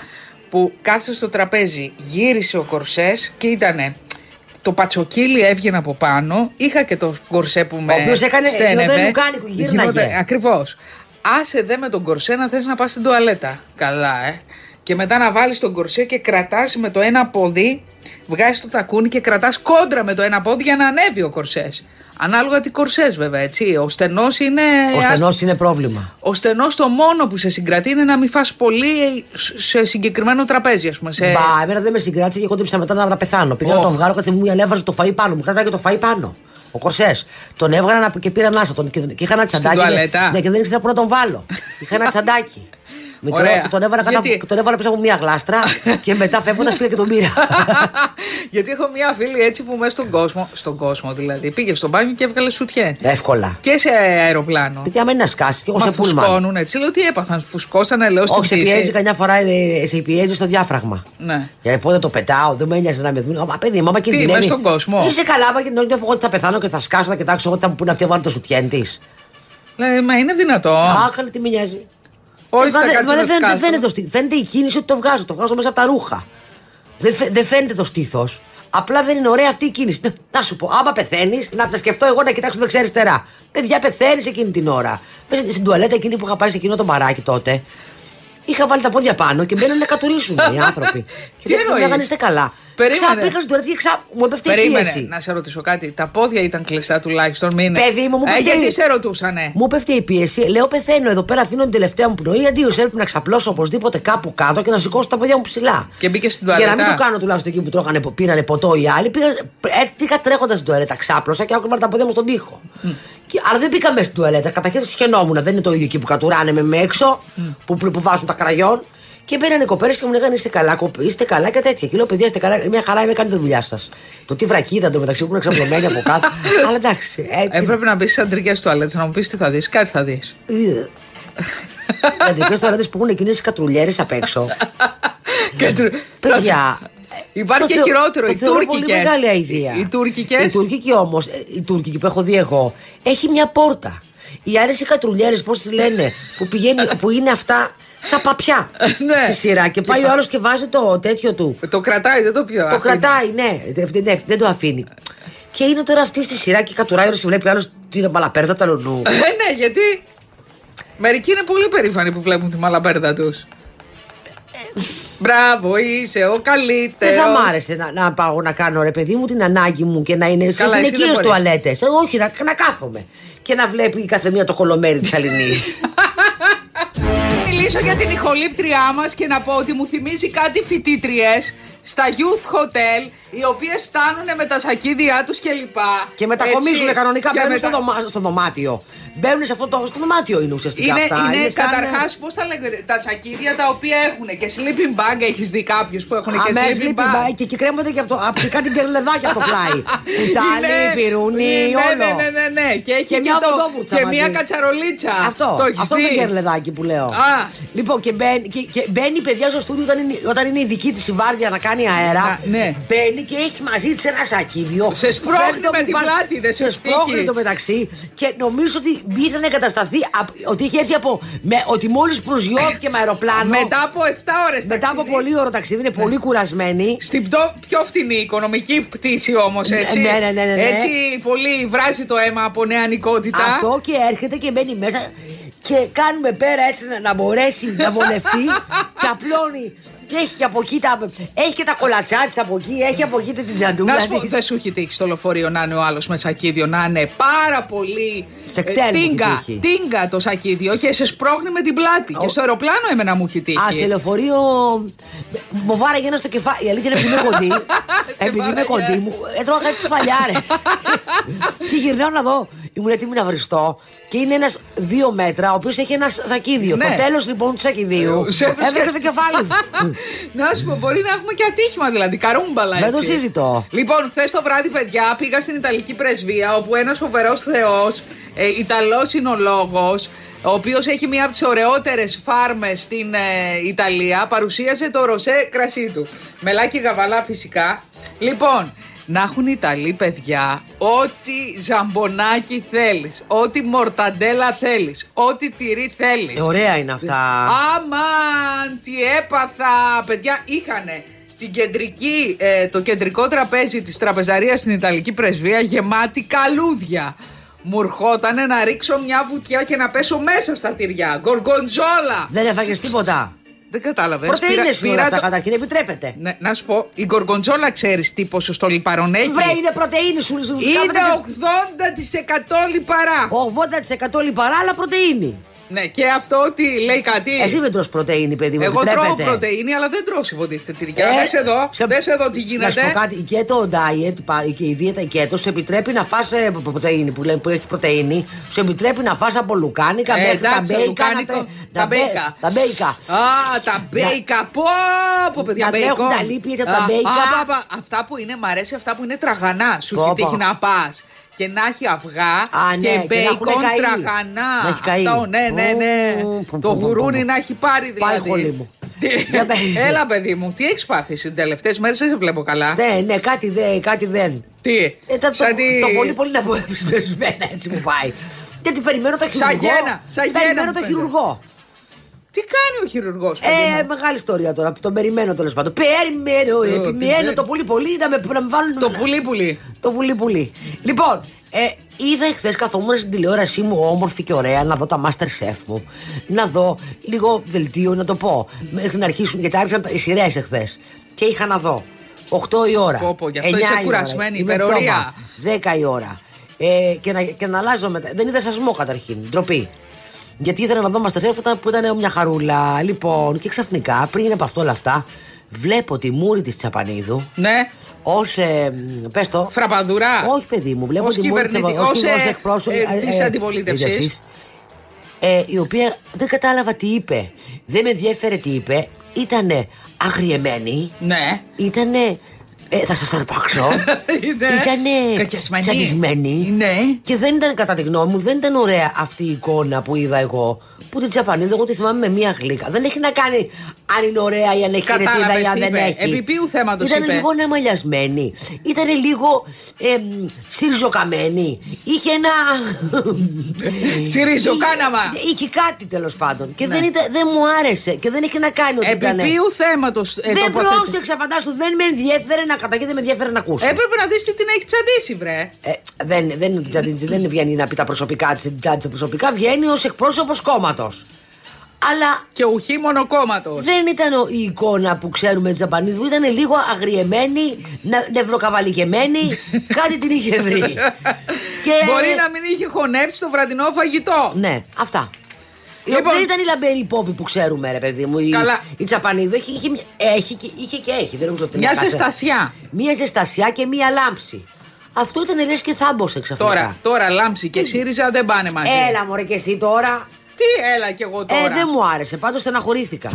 που κάθισε στο τραπέζι, γύρισε ο κορσές και ήτανε το πατσοκύλι έβγαινε από πάνω, είχα και το κορσέ που με οποίος έκανε- στένευε. γινόταν λουκάνι που γύρναγε. Ακριβώς. Άσε δε με τον κορσέ να θες να πας στην τουαλέτα. Καλά, ε. Και μετά να βάλεις τον κορσέ και κρατάς με το ένα πόδι, βγάζεις το τακούνι και κρατάς κόντρα με το ένα πόδι για να ανέβει ο κορσές. Ανάλογα τι κορσές βέβαια, έτσι. Ο στενός είναι... Ο στενός είναι πρόβλημα. Ο στενός το μόνο που σε συγκρατεί είναι να μην φας πολύ σε συγκεκριμένο τραπέζι, ας πούμε. Σε... Μπα, εμένα δεν με συγκράτησε και κόντεψα μετά να πεθάνω. Πήγα να Ωχ. τον βγάλω, κάτσε μου ανέβαζε το φαΐ πάνω μου. Κρατάει και το φαΐ πάνω. Ο κορσές. Τον έβγαλα να- και πήρα ανάσα. Τον, και, και είχα ένα τσαντάκι. τουαλέτα; Ναι, και δεν ήξερα πού να τον βάλω. είχα ένα τσαντάκι. Μικρό, Ωραία. που τον έβαλα, κάτω, Γιατί- τον έβαλα πίσω από μια γλάστρα και μετά φεύγοντας πήγα και τον πήρα. Γιατί έχω μια φίλη έτσι που μέσα στον κόσμο, στον κόσμο δηλαδή, πήγε στο μπάνιο και έβγαλε σουτιέ. Εύκολα. Και σε αεροπλάνο. Γιατί άμα είναι να σκάσει, και εγώ Μα σε πούλμαν. φουσκώνουν έτσι. Λέω τι έπαθαν, φουσκώσανε, λέω στην Όχι, σε πτήση. πιέζει καμιά φορά, ε, σε πιέζει στο διάφραγμα. Ναι. Για πότε το πετάω, δεν με ένοιαζε να με δουν. Μα παιδί, μάμα κινδυνεύει. μες στον κόσμο; Είσαι καλά, μα και την άλλη φορά ότι θα πεθάνω και θα σκάσω, θα κοιτάξω εγώ θα μου πούνε αυτή βάλω το σουτιέν της. Λέει, μα είναι δυνατό. Α, καλή τι με νοιάζει. Όχι, Ε, θα μα δεν- κάτσω μα να δεν φαίνεται, σκάσω; φαίνεται, το στήθος. φαίνεται η κίνηση ότι το βγάζω. Το βγάζω μέσα από τα ρούχα. Δεν, φαι- δεν φαίνεται το στήθος. Απλά δεν είναι ωραία αυτή η κίνηση. Ναι, Να σου πω, άμα πεθαίνεις, να τα σκεφτώ εγώ να κοιτάξω δεξιά-αριστερά. Παιδιά, πεθαίνεις εκείνη την ώρα. Πες στην τουαλέτα εκείνη που είχα πάει σε εκείνο το μπαράκι τότε. Είχα βάλει τα πόδια πάνω και μπαίνουν να κατουρίσουν οι άνθρωποι. και Τι δεν εννοείς; λέγανε είστε καλά. Περίμενε. Ξαπήκα στην τουαλέτα και ξα... μου έπεφτε η Περίμενε, πίεση. να σε ρωτήσω κάτι. Τα πόδια ήταν κλειστά τουλάχιστον, μην είναι. Παιδί μου, μου ε, πέφτει- γιατί σε ρωτούσανε; Μου πέφτει η πίεση. Λέω πεθαίνω εδώ πέρα, αφήνω την τελευταία μου πνοή. Αντίο, έπρεπε να ξαπλώσω οπωσδήποτε κάπου κάτω και να σηκώσω τα πόδια μου ψηλά. Και μπήκε στην Για να μην τουαλέτα. το κάνω τουλάχιστον εκεί που τρώγανε, που πήρανε ποτό οι άλλοι, πήγα, ε, πήγα τρέχοντας στην τουαλέτα, ξάπλωσα και άκουγα τα πόδια μου στον τοίχο. Και, αλλά δεν πήγα μέσα στην τουαλέτα. Καταρχήν σχαινόμουν. Δεν είναι το ίδιο εκεί που κατουράνε με, με έξω, που, που, που βάζουν τα κραγιόν. Και μπαίνανε κοπέρες και μου λέγανε είστε καλά, κοπ- είστε καλά και τέτοια. Και λέω παιδιά, είστε καλά, μια χαρά είμαι, κάνετε τη δουλειά σας. Το τι βρακίδα το μεταξύ που είναι ξαπλωμένοι από κάτω. αλλά εντάξει. Ε, τι- Έπρεπε να μπεις στι αντρικέ τουαλέτες να μου πεις τι θα δεις. Κάτι θα δεις. Οι αντρικέ τουαλέτες που έχουν εκείνε τι κατρουλιέρες απ' έξω. Παιδιά. Υπάρχει το και θεω- χειρότερο, το οι θεωρώ τουρκικές. Πολύ μεγάλη αηδία. Οι τουρκικές. Η τουρκική όμως, η τουρκική που έχω δει εγώ, έχει μια πόρτα. Οι άλλε οι κατρουλιέρε, πώς τι λένε, που, πηγαίνει, που είναι αυτά σαν παπιά Ναι. στη σειρά. Και πάει ο άλλος και βάζει το τέτοιο του. Το κρατάει, δεν το πιω. Το κρατάει, ναι, δεν- ναι, δεν το αφήνει. Και είναι τώρα αυτή στη σειρά και κατουράει όλος και βλέπει άλλος την μαλαπέρδα τα λονού. Ε, ναι, γιατί. Μερικοί είναι πολύ περήφανοι που βλέπουν τη μαλαμπέρδα τους. Μπράβο, είσαι ο καλύτερο. Δεν θα μ' άρεσε να, να πάω να κάνω ρε παιδί μου την ανάγκη μου και να είναι σε Καλά, εσύ δεν γυναικείε μπορείς. τουαλέτες. Όχι, να, να κάθομαι. Και να βλέπει η καθεμία το κολομέρι της Αλληνής. μιλήσω για την ηχολήπτριά μας και να πω ότι μου θυμίζει κάτι φοιτήτριες στα youth hotel, οι οποίες στάνουν με τα σακίδια τους κλπ. και μετακομίζουν Έτσι. κανονικά, Και μπαίνουν μετα- στο, δωμα- στο δωμάτιο. Μπαίνουν σε αυτό το στο δωμάτιο είναι ουσιαστικά Είναι, αυτά. είναι, σαν- καταρχάς, πώς τα λέγεται, τα σακίδια τα οποία έχουν και sleeping bag. Έχεις δει κάποιους που έχουν και Αμέσως sleeping λείπει bag; μπα- και, και κρέμονται και από, το, από κάτι γκερλεδάκια από το πλάι. Κουτάλι, Είναι- πυρούνι, ναι, όλο. Ναι, ναι, ναι, ναι. Και έχει Και και, μια το, βοδόβουρτσα και μαζί. μια κατσαρολίτσα. Αυτό, το έχεις αυτό δει; το γκερλεδάκι που λέω. Α. Λοιπόν, και μπαίνει, και, και μπαίνει η παιδιά στο στούντιο όταν είναι, όταν είναι η δική της η βάρδια να κάνει αέρα. Να, ναι. Μπαίνει και έχει μαζί της ένα σακίδιο. Σε σπρώχνει Φέρνει το με που την πάνε- πλάτη, δεν σε σου σπρώχνει τύχει. το μεταξύ. Και νομίζω ότι ήρθε να εγκατασταθεί, απ- ότι είχε έρθει από. Με, ότι μόλις προσγειώθηκε με αεροπλάνο. Μετά από 7 ώρες. μετά από πολύ ωραίο ταξίδι, είναι πολύ κουρασμένη. Στην πιο, πιο φτηνή οικονομική πτήση όμως, έτσι. Ναι, ναι, ναι, ναι, ναι. Έτσι πολύ βράζει το αίμα από νεανικότητα. Αυτό και έρχεται και μπαίνει μέσα και κάνουμε πέρα έτσι να, να μπορέσει να βολευτεί και απλώνει. Και έχει από εκεί τα, έχει και τα κολατσιά της από εκεί, έχει από εκεί την τζαντούλα. Να σου πω, της. δεν σου έχει τύχει στο λεωφορείο να είναι ο άλλος με σακίδιο, να είναι πάρα πολύ. Σε ε, κτέλ μου έχει τίγκα, τύχει. τίγκα το σακίδιο και σε σπρώχνει με την πλάτη. Και στο αεροπλάνο εμένα μου έχει τύχει. Α, σε λεωφορείο. Μου βάραγε ένα στο κεφάλι. Η αλήθεια είναι επειδή είμαι κοντή. επειδή είμαι βάραγε. κοντή μου, έτρωγα κάτι σφαλιάρε. και γυρνάω να δω. Ήμουν έτοιμη να βριστώ. Και είναι ένας δύο μέτρα, ο οποίος έχει ένας σακίδιο. Ναι. Το τέλος λοιπόν του σακιδίου. Ε, σε έβρισκε- Έβρεχε στο κεφάλι μου. Να σου πω, μπορεί να έχουμε και ατύχημα δηλαδή, καρούμπαλα Δεν έτσι. το συζητώ. Λοιπόν, χθες το βράδυ, παιδιά, πήγα στην Ιταλική πρεσβεία όπου ένας φοβερός Θεός, ε, Ιταλός συνολόγο, ο οποίος έχει μία από τις ωραιότερες φάρμες στην ε, Ιταλία, παρουσίασε το ροσέ κρασί του. Μελάκι γαβαλά φυσικά. Λοιπόν, να έχουν οι Ιταλοί παιδιά ό,τι ζαμπονάκι θέλεις, ό,τι μορταντέλα θέλεις, ό,τι τυρί θέλεις. Ε, Ωραία είναι αυτά. Αμάν, τι έπαθα. Παιδιά, είχανε την κεντρική, ε, το κεντρικό τραπέζι της τραπεζαρίας στην Ιταλική Πρεσβεία γεμάτη καλούδια. Μου ερχότανε να ρίξω μια βουτιά και να πέσω μέσα στα τυριά. Γκοργοντζόλα! Δεν έφαγες τίποτα. Δεν κατάλαβες. Πρωτενε είναι όλα αυτά καταρχήν, επιτρέπεται. Ναι, να σου πω, η γκοργοντζόλα ξέρεις τι ποσοστό λιπαρών έχει; Βρε, είναι πρωτενη σου. σου Είναι κάνετε- 80% λιπαρά. 80% λιπαρά, αλλά πρωτενη. Ναι, και αυτό τι λέει κάτι. Εσύ δεν τρως πρωτενη, παιδί μου. Εγώ τρώω επιτρέπεται. πρωτενη, αλλά δεν τρώω υποτίθεται τυριά. Ε, Δες εδώ, σε- δες εδώ τι Να γίνεται. σου πω κάτι, και το diet πα- και η δίαιτα η keto σου επιτρέπει να φας ε, πρωτεΐνη που, λέει, που έχει πρωτεΐνη, σου επιτρέπει να φας από λουκάνικα Ε, μέχρι τα εντάξει, μπέικα. λουκάνικο, να τε- τα να μπέ- μπέικα. Τα μπέικα. Α, τα μπέικα. Πω, πω, παιδιά, Να μπέικον. τρέχουν τα λίπη από τα Α, μπέικα. α, πα, πα. Αυτά που είναι, μ' αρέσει αυτά που είναι τραγανά. Σου Πω, έχει πω. τύχει να πας και να έχει αυγά Α, ναι, και και να μπέικον έχουνε καεί. τραγανά. Να έχει καεί. Αυτό, ναι, ναι, ναι. Ου, πω, Το πω, πω, γουρούνι πω. να έχει πάρει δηλαδή. Πάει χολή μου. Τι- Για πε- Έλα, παιδί μου, τι έχεις πάθεις τις τελευταίες μέρες, δεν σε βλέπω καλά. Ναι, ναι, κάτι δεν. Κάτι δεν. Τι, Ε, τα- το, σαν τη- το πολύ πολύ να πω ευσπεσμένα έτσι μου πάει. Γιατί περιμένω το Σαν χειρουργό. γένα, σαν γένα Περιμένω μου το φαίνεται. χειρουργό. Τι κάνει ο χειρουργός, Ε, μεγάλη ιστορία τώρα. Τον περιμένω τέλος πάντων. Περιμένω, Ε, επιμένω περιμένω. το πολύ πολύ να με, να με βάλουν. Το πουλί πουλί. Το πουλί πουλί. Λοιπόν, ε, είδα εχθές καθόμουν στην τηλεόρασή μου όμορφη και ωραία να δω τα Master Chef μου. Να δω λίγο δελτίο να το πω. Μέχρι να αρχίσουν γιατί άρχισαν τα- οι σειρές εχθές. Και είχα να δω 8 η ώρα. Πω, πω, γι' αυτό 9 είσαι η ώρα, κουρασμένη, είμαι υπερορία. πτώμα, 10 η ώρα. Ε, και, να, και να αλλάζω μετά. Δεν είδα σασμό καταρχήν. Ντροπή. Γιατί ήθελα να δω Masterchef που ήταν, που ήταν μια χαρούλα. Λοιπόν, και ξαφνικά πριν από αυτό όλα αυτά, βλέπω τη μούρη της Τσαπανίδου Ναι, ως. Ε, πες το. φραπαδουρά. Όχι, παιδί μου, βλέπω Ως τη μούρη της κυβερνητη- Τσαπανίδου, ως, ως ε, εκπρόσωπο, ε, της αντιπολίτευσης. αντιπολίτευσης, ε, η οποία δεν κατάλαβα τι είπε. Δεν με ενδιέφερε τι είπε. Ήτανε αγριεμένη. Ναι. Ήτανε. Ε, θα σας αρπάξω. Είναι Ήτανε κακιασμένη. τσαντισμένη. Ναι. Και δεν ήταν, κατά τη γνώμη μου, δεν ήταν ωραία αυτή η εικόνα που είδα εγώ. Που την τσαπανίδα, εγώ τη θυμάμαι με μία γλύκα. Δεν έχει να κάνει αν είναι ωραία ή αν έχει Κατάλαβες ρετίδα ή αν τι δεν είπε. έχει. Επί ποιου θέματος Ήταν είπε; λίγο αναμαλιασμένη. Ήταν λίγο ε, σιριζοκαμένη. Είχε ένα. Σιριζοκάναμα. Είχε, είχε κάτι τέλος πάντων. Και Ναι. δεν, ήταν, δεν μου άρεσε. Και δεν είχε να κάνει ότι Επί ήταν. ποιου θέματος. δεν πρόσεξα, φαντάσου, δεν με ενδιέφερε να κατά και δεν με ενδιέφερε να ακούσω. Έπρεπε να δεις τι την έχει τσαντήσει, βρε. Ε, δεν, δεν, δεν, δεν βγαίνει να πει τα προσωπικά της, την τσάντισε προσωπικά, βγαίνει ως εκπρόσωπος κόμματος. Αλλά Και ουχή μονοκόμματο. δεν ήταν ο- η εικόνα που ξέρουμε της Ζαπανίδου, ήταν λίγο αγριεμένη, να- νευροκαβαλικεμένη, κάτι την είχε βρει. Και- Μπορεί να μην είχε χωνέψει το βραδινό φαγητό. Ναι, αυτά. Η Λοιπόν- οποία δεν ήταν η λαμπερή πόπη που ξέρουμε, ρε παιδί μου. Η, Καλά. η Τσαπανίδου είχε, είχε, έχει, και- είχε και έχει. Δεν νομίζω ότι Μια είναι κάθε- ζεστασιά. Μια ζεστασιά και μια λάμψη. Αυτό ήταν λες και θάμπωσε ξαφνικά. Τώρα, τώρα λάμψη και ΣΥΡΙΖΑ δεν πάνε μαζί. Έλα μωρέ και εσύ τώρα. Τι έλα κι εγώ τώρα. Ε, δεν μου άρεσε. Πάντως στεναχωρήθηκα.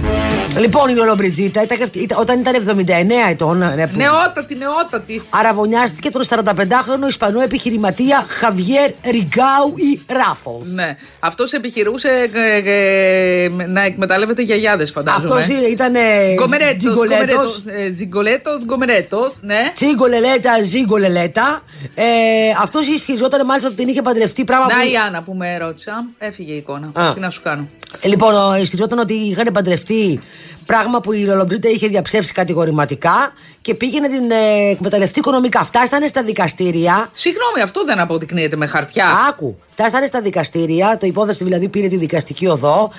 Λοιπόν, η Λολομπριτζίτα ήταν, ήταν- όταν ήταν 79 ετών. ε, που- Νεότατη, νεότατη. Αραβωνιάστηκε τον 45χρονο Ισπανό επιχειρηματία Χαβιέρ Ριγκάου ή Ράφολ. Ναι. Αυτός επιχειρούσε ε, ε, να εκμεταλλεύεται γιαγιάδες, φαντάζομαι. Αυτός ήταν. Γκομερέτο, Τζιγκολέτος, γκομερέτος, ναι. Τσίγκολελέτα, ζίγκολελέτα. Ε, Αυτός ισχυριζόταν μάλιστα ότι την είχε παντρευτεί πράγμα Να που. η Άννα που με ρώτησα. Έφυγε η εικόνα. Α. Τι να σου κάνω. Ε, Λοιπόν, ο- ισχυριζόταν ότι είχαν παντρευτεί πράγμα που η Λολομπρίτα είχε διαψεύσει κατηγορηματικά και πήγε να την ε, εκμεταλλευτεί οικονομικά. Φτάσανε στα δικαστήρια. Συγγνώμη, αυτό δεν αποδεικνύεται με χαρτιά. Άκου. Φτάσανε στα δικαστήρια, το υπόθεση δηλαδή πήρε τη δικαστική οδό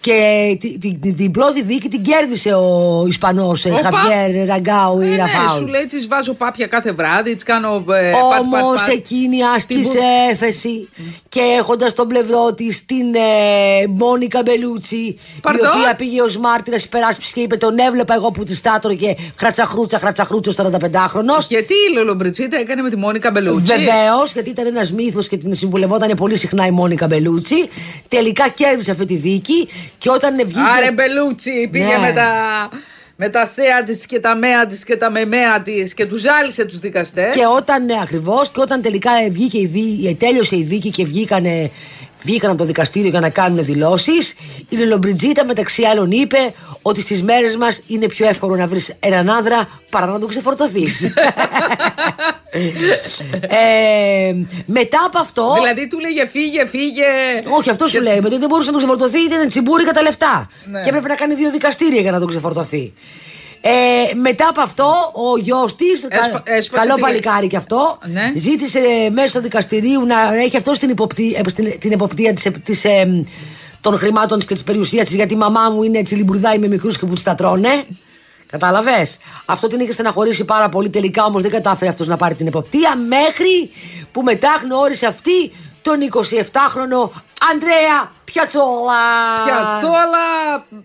και τη- τη- τη- την πρώτη δίκη την κέρδισε ο Ισπανός Οπα. Χαβιέρ Ραγκάου Ε, ή ναι, Ραφάουλ. σου λέει τη βάζω πάπια κάθε βράδυ, τη κάνω. Ε, πατ, Όμως πατ, πατ. εκείνη Την άσκησε που- έφεση και έχοντας στον πλευρό της την ε, Μόνικα Μπελούτσι, η Παρδόν; οποία πήγε ως μάρτυρας υπεράσπιση και είπε: Τον έβλεπα εγώ που της στάτρωγε χρατσαχρούτσα, χρατσαχρούτσα 45χρονο. Γιατί η Λολομπριτσίτα έκανε με τη Μόνικα Μπελούτσι; Βεβαίως, γιατί ήταν ένας μύθος και την συμβουλευόταν πολύ συχνά η Μόνικα Μπελούτσι. Τελικά κέρδισε αυτή τη δίκη και όταν βγήκε. Άρε Μπελούτσι, πήγε Ναι. με τα. Με τα θέα της και τα μέα της και τα μεμέα της και τους ζάλισε τους δικαστές. Και όταν, ναι, ακριβώς, και όταν τελικά βγήκε η δίκη, τέλειωσε η δίκη και βγήκανε, βγήκαν από το δικαστήριο για να κάνουν δηλώσεις, η Λελομπριτζίτα μεταξύ άλλων είπε ότι στις μέρες μας είναι πιο εύκολο να βρεις έναν άνδρα παρά να τον ξεφορτωθείς. ε, μετά από αυτό. Δηλαδή του λέγε φύγε, φύγε. Όχι, αυτό σου λέει. Γιατί δεν μπορούσε να τον ξεφορτωθεί, ήταν τσιμπούρι κατά λεφτά. Ναι. Και έπρεπε να κάνει δύο δικαστήρια για να τον ξεφορτωθεί. Ε, μετά από αυτό, ο γιος της, Έσπα- έσπασε καλό τη- παλικάρι κι αυτό, Ναι. ζήτησε μέσω δικαστηρίου να έχει αυτό την, υποπτή, ε, στην- την εποπτεία της, της, ε, των χρημάτων της και της περιουσίας της, γιατί η μαμά μου είναι έτσι λιμπουρδάει με μικρούς και που της τα τρώνε. Κατάλαβες; Αυτό την είχε στεναχωρήσει πάρα πολύ. Τελικά όμως δεν κατάφερε αυτός να πάρει την εποπτεία μέχρι που μετά γνώρισε αυτή τον 27χρονο Ανδρέα Πιατσόλα. Πιατσόλα,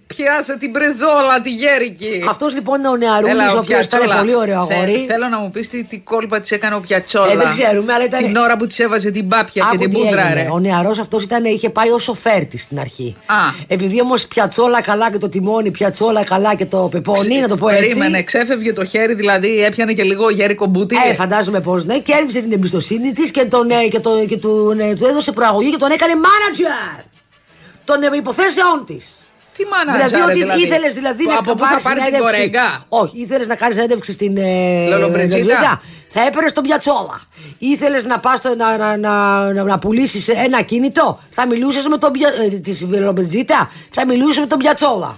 πιάσε την πρεζόλα, τη γέρικη. Αυτός λοιπόν είναι ο νεαρούλης, Έλα, ο οποίος ήταν Πιατσόλα. πολύ ωραίο Θε- αγόρι. θέλω να μου πεις τι, τι κόλπα της έκανε ο Πιατσόλα. Ε, δεν ξέρουμε, αλλά ήταν- Την ώρα που της έβαζε την πάπια και Άκου την τι πούντρα, έγινε. ρε. Ο νεαρός αυτός είχε πάει ως σοφέρτη στην αρχή. Α. Επειδή όμως πιατσόλα καλά και το τιμόνι, πιατσόλα καλά και το πεπόνι, να το πω έτσι. Περίμενε, ξέφευγε το χέρι, δηλαδή έπιανε και λίγο γέρικο μπούτι. Ε, φαντάζομαι πως ναι, κέρδισε την εμπιστοσύνη της και, τον, ε, και, τον, και του, ε, του έδωσε προαγωγή και τον έκανε manager των ε, υποθέσεών της. Τι μάνα Δηλαδή ότι ήθελες δηλαδή να Από πού θα πάρεις πάρει την συνέντευξη- κορέγκα; Όχι, ήθελες να κάνεις συνέντευξη στην. Ε, Λολομπριτζίτα. Λολομπριτζίτα. Θα έπαιρνες τον πιατσόλα. Ήθελες να πας να, να, να, να, να πουλήσεις ένα κινητό; Θα μιλούσες με τον πια, ε, της Λολομπριτζίτα. Θα μιλούσες με τον πιατσόλα;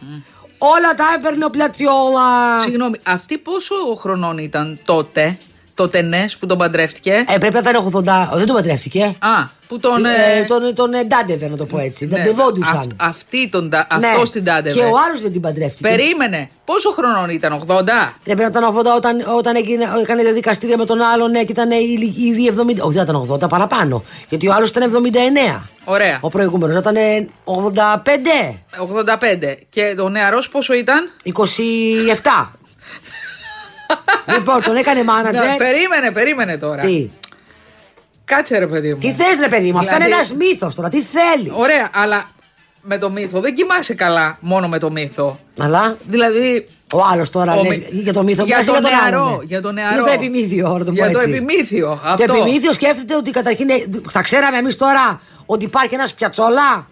Όλα τα έπαιρνε ο πιατσόλα. Συγγνώμη, αυτή πόσο χρονών ήταν τότε, τότε ναι, που τον παντρεύτηκε. Ε, πρέπει να ήταν 80. Δεν τον παντρεύτηκε. Α, που τον. Ε, ε, τον, τον εντάντευε, να το πω έτσι. ναι, Νταντευόντουσαν. αυ- αυτή τον, τα- Ναι. αυτός την τάντευε. Και ο άλλος δεν την παντρεύτηκε. Περίμενε. Πόσο χρονών ήταν, 80. Πρέπει να ήταν 80 όταν, όταν έγινε, έκανε διαδικαστήρια με τον άλλον ναι, και ήταν ήδη ήδη 70. Όχι, δεν ήταν 80, παραπάνω. Γιατί ο άλλος ήταν 79. Ωραία. Ο προηγούμενος ήταν 85. 85. Και ο νεαρός πόσο ήταν; 27. Λοιπόν, τον έκανε Να, manager. περίμενε, περίμενε τώρα. Τι, Κάτσε ρε παιδί μου. τι θες, ρε παιδί μου, αυτό είναι Δηλαδή- ένας μύθος τώρα. Τι θέλεις; Ωραία, αλλά με το μύθο δεν κοιμάσαι καλά μόνο με το μύθο. Αλλά; Δηλαδή. ο άλλος τώρα ο λες, μυ- για το μύθο για μιλάς ή το τον νεαρό, άλλον, ναι. για το νεαρό. Για το επιμήθειο, να το πω Για το έτσι. επιμήθειο, Το αυτό. επιμήθειο σκέφτεται ότι καταρχήν. ε, Θα ξέραμε εμείς τώρα ότι υπάρχει ένας πιατσόλα.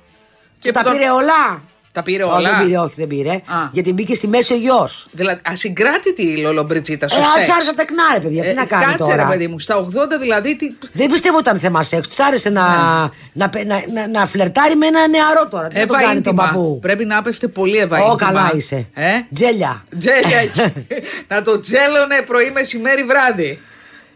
Και Και τα που τον- πήρε όλα. Τα πήρε Όχι, όλα; δεν πήρε, όχι, δεν πήρε. Α. Γιατί μπήκε στη μέση ο γιος. Δηλαδή, ασυγκράτητη η Λολομπριτζίτα Ε, στο αν σεξ. τη άρεσε τα τεκνά, ρε παιδιά, τι Ε, να κάνει Κάτσε τώρα; ρε παιδί μου, στα 80 δηλαδή. Τι... Δεν πιστεύω ότι ήταν θέμα σεξ. Της άρεσε να, Ναι. να, να, να, να φλερτάρει με ένα νεαρό τώρα. Τι να τον Εύα κάνει τον ίντιμα. παππού; Πρέπει να έπεφτε πολύ Εύα Ω, ίντιμα. καλά είσαι. Ε; Τζέλια. Τζέλια έχει. να το τζέλωνε πρωί, μεσημέρι, βράδυ.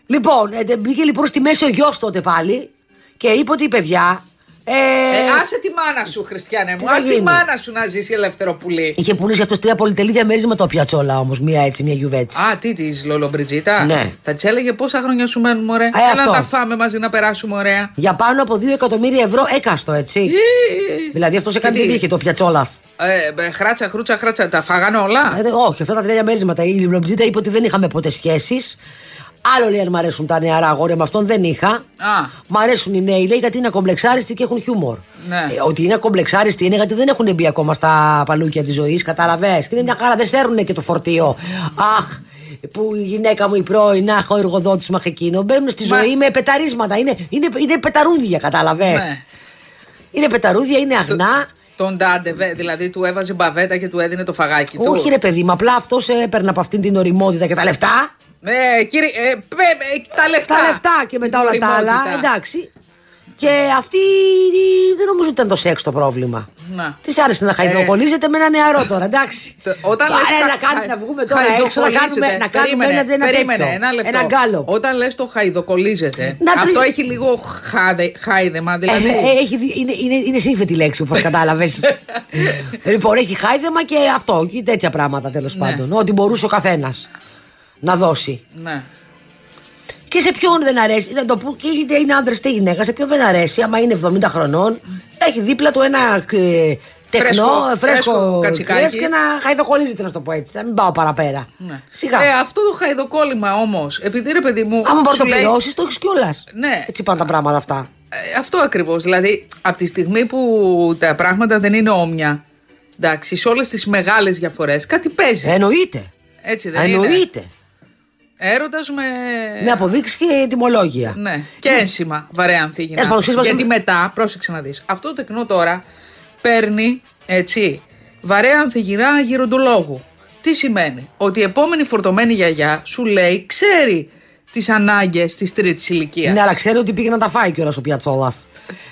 Λοιπόν, ε, μπήκε λοιπόν στη μέση ο γιος τότε πάλι και είπε ότι η παιδιά. Ε, Ε, άσε τη μάνα σου, Χριστιανέ τι μου. θα Άσε τη γίνει; μάνα σου να ζήσει ελεύθερο πουλί. Είχε πουλήσει αυτός τρία πολυτελή διαμέρισμα το πιατσόλα όμως. Μία έτσι, μία γιουβέτσι. Α, τι της Λολομπριτζίτα; Ναι. Θα της έλεγε πόσα χρόνια σου μένουν, μωρέ; Έλα αυτό. να τα φάμε μαζί να περάσουμε ωραία. Για πάνω από 2 εκατομμύρια ευρώ έκαστο, έτσι. δηλαδή αυτός έκανε Και τι; την τύχη, το πιατσόλα. Ε, ε, χράτσα, χρούτσα, χράτσα. Τα φάγανε όλα; Ε, όχι, αυτά τα τρία διαμέρισματα. Η Λιμπλομπτζίτα είπε ότι δεν είχαμε ποτέ σχέσεις. Άλλο λέει αν μ' αρέσουν τα νεαρά αγόρια, με αυτόν δεν είχα. Α. Μ' αρέσουν οι νέοι, λέει, γιατί είναι κομπλεξάριστοι και έχουν χιούμορ. Ναι. Ε, ότι είναι κομπλεξάριστοι είναι γιατί δεν έχουν μπει ακόμα στα παλούκια της ζωής, κατάλαβες. Και είναι μια χαρά, δεν σέρνουν και το φορτίο. Αχ, που η γυναίκα μου η πρώην, αχ, ο εργοδότης μου, αχ, εκείνο. Μπαίνουν στη Μα- ζωή με πεταρίσματα. Είναι, είναι, είναι πεταρούδια, κατάλαβες. Ναι. Είναι πεταρούδια, είναι αγνά. Τον τάντεβε, δηλαδή του έβαζε μπαβέτα και του έδινε το φαγάκι του. Όχι, ρε παιδί μου, απλά αυτός έπαιρνε από αυτήν την οριμότητα και τα λεφτά. Ε, κύριε, ε, πε, ε, τα λεφτά. Τα λεφτά και μετά Την όλα τα άλλα. οριμότητα. Εντάξει. Και αυτή δεν νομίζω ότι ήταν το σεξ το πρόβλημα. Να. Της άρεσε να χαϊδοκολλίζεται με ένα νεαρό τώρα, εντάξει. Το- Όταν Άρα, λες ε, χα- να, κάνουμε, χα- να βγούμε τώρα έξω να κάνουμε, χαϊδοκολλίζεται. να κάνουμε Περίμενε, ένα, ένα περίμενε, τέτοιο. ένα λεπτό. Ένα γκάλο. Όταν λες το χαϊδοκολλίζεται, Να αυτό τρι- έχει λίγο χάδε, χάιδεμα, Ε, δηλαδή. ε, έχει, δει- είναι, είναι, είναι σύμφετη λέξη όπως κατάλαβες. λοιπόν, έχει χάιδεμα και αυτό και τέτοια πράγματα τέλος Ναι. πάντων. Ό,τι μπορούσε ο καθένας να δώσει. ναι. Και σε ποιον δεν αρέσει, να το πω και είτε είναι άντρα είτε γυναίκα, σε ποιον δεν αρέσει, άμα είναι 70 χρονών, να έχει δίπλα του ένα ε, τεχνό, Φρέσκο- φρέσκο, φρέσκο κατσικάκι. κρέας και να χαϊδοκολλίζεται, να το πω έτσι. Να μην πάω παραπέρα. ναι. Σιγά. Ε, αυτό το χαϊδοκόλλημα όμως, επειδή ρε παιδί μου. άμα μπορείς σου να το λέει- πληρώσεις, το έχεις κιόλας. Ναι. Έτσι πάνε τα πράγματα αυτά. Ε, αυτό ακριβώς. Δηλαδή, από τη στιγμή που τα πράγματα δεν είναι όμοια, εντάξει, σε όλες τις μεγάλες διαφορές, κάτι παίζει. Εννοείται. Έτσι δεν είναι. Εννοείται. Έρωτας με. Με αποδείξεις και τιμολόγια. Ναι, και ένσημα βαρέα ανθίγυνα. Ε, πάνω, σύσπασε Γιατί με- μετά, πρόσεξε να δεις, αυτό το τεκνό τώρα παίρνει έτσι βαρέα ανθυγυρά γυροντολόγου. Τι σημαίνει, ότι η επόμενη φορτωμένη γιαγιά σου λέει, ξέρει τις ανάγκες της τρίτης ηλικίας. Ναι, αλλά ξέρει ότι πήγε να τα φάει κιόλας ο Πιατσόλας.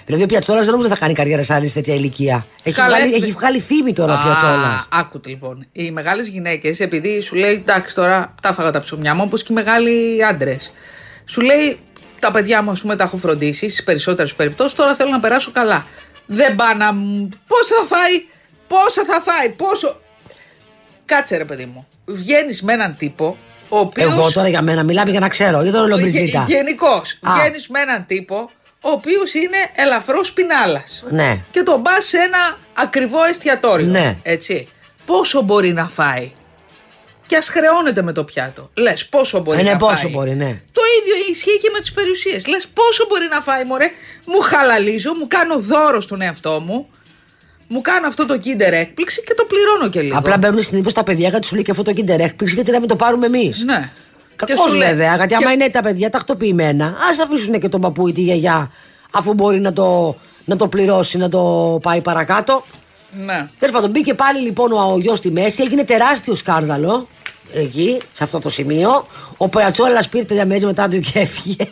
Δηλαδή ο Πιατσόλας δεν νομίζω θα κάνει καριέρα σε άλλη τέτοια ηλικία. Έχει, Καλέ, βγάλει, δε- έχει βγάλει φήμη τώρα ο Α, Πιατσόλας. Άκουτε λοιπόν. Οι μεγάλες γυναίκες, επειδή σου λέει εντάξει τώρα τα φάγα τα ψωμιά μου, όπως και οι μεγάλοι άντρες. Σου λέει τα παιδιά μου, ας πούμε, τα έχω φροντίσει στις περισσότερες περιπτώσεις. Τώρα θέλω να περάσω καλά. Δεν πάω να. μου- Πόσα θα φάει, πόσα θα φάει, πόσο. Κάτσε ρε παιδί μου. Βγαίνεις με έναν τύπο, ο οποίο. Εγώ τώρα για μένα μιλάμε για να ξέρω, για τον Λομπριζίτα. Γενικώς. Α. Βγαίνεις με έναν τύπο, ο οποίος είναι ελαφρώ πινάλας. Ναι. Και τον πας σε ένα ακριβό εστιατόριο. Ναι. Έτσι. Πόσο μπορεί να φάει; Και ας χρεώνεται με το πιάτο. Λες πόσο μπορεί Ε, ναι, να πόσο φάει; μπορεί, ναι. Το ίδιο ισχύει και με τις περιουσίες. Λες πόσο μπορεί να φάει, Μωρέ; Μου χαλαλίζω, μου κάνω δώρο στον εαυτό μου. Μου κάνω αυτό το kinder έκπληξη και το πληρώνω και λίγο. Απλά μπαίνουν συνήθως τα παιδιά γιατί σου λέει και αυτό το kinder έκπληξη γιατί να μην το πάρουμε εμείς. Ναι. Και Κακό σου λέει- βέβαια, γιατί και- άμα είναι τα παιδιά τακτοποιημένα, ας αφήσουν και τον παππού ή τη γιαγιά, αφού μπορεί να το, να το πληρώσει, να το πάει παρακάτω. Ναι. Τέλος πάντων, μπήκε πάλι λοιπόν ο γιος στη μέση, έγινε τεράστιο σκάνδαλο εκεί, σε αυτό το σημείο. Ο Πεατσόλα πήρε τα διαμέρισμα μετά του και έφυγε.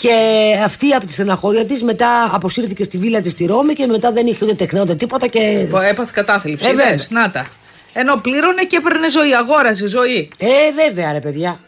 Και αυτή από τη στεναχώρια της μετά αποσύρθηκε στη βίλα της στη Ρώμη και μετά δεν είχε ούτε τεχνά ούτε τίποτα. Και... Έπαθε κατάθλιψη. Ε, είδες, βέβαια. Να τα. Ενώ πλήρωνε και έπαιρνε ζωή, αγόρασε ζωή. Ε, βέβαια ρε παιδιά.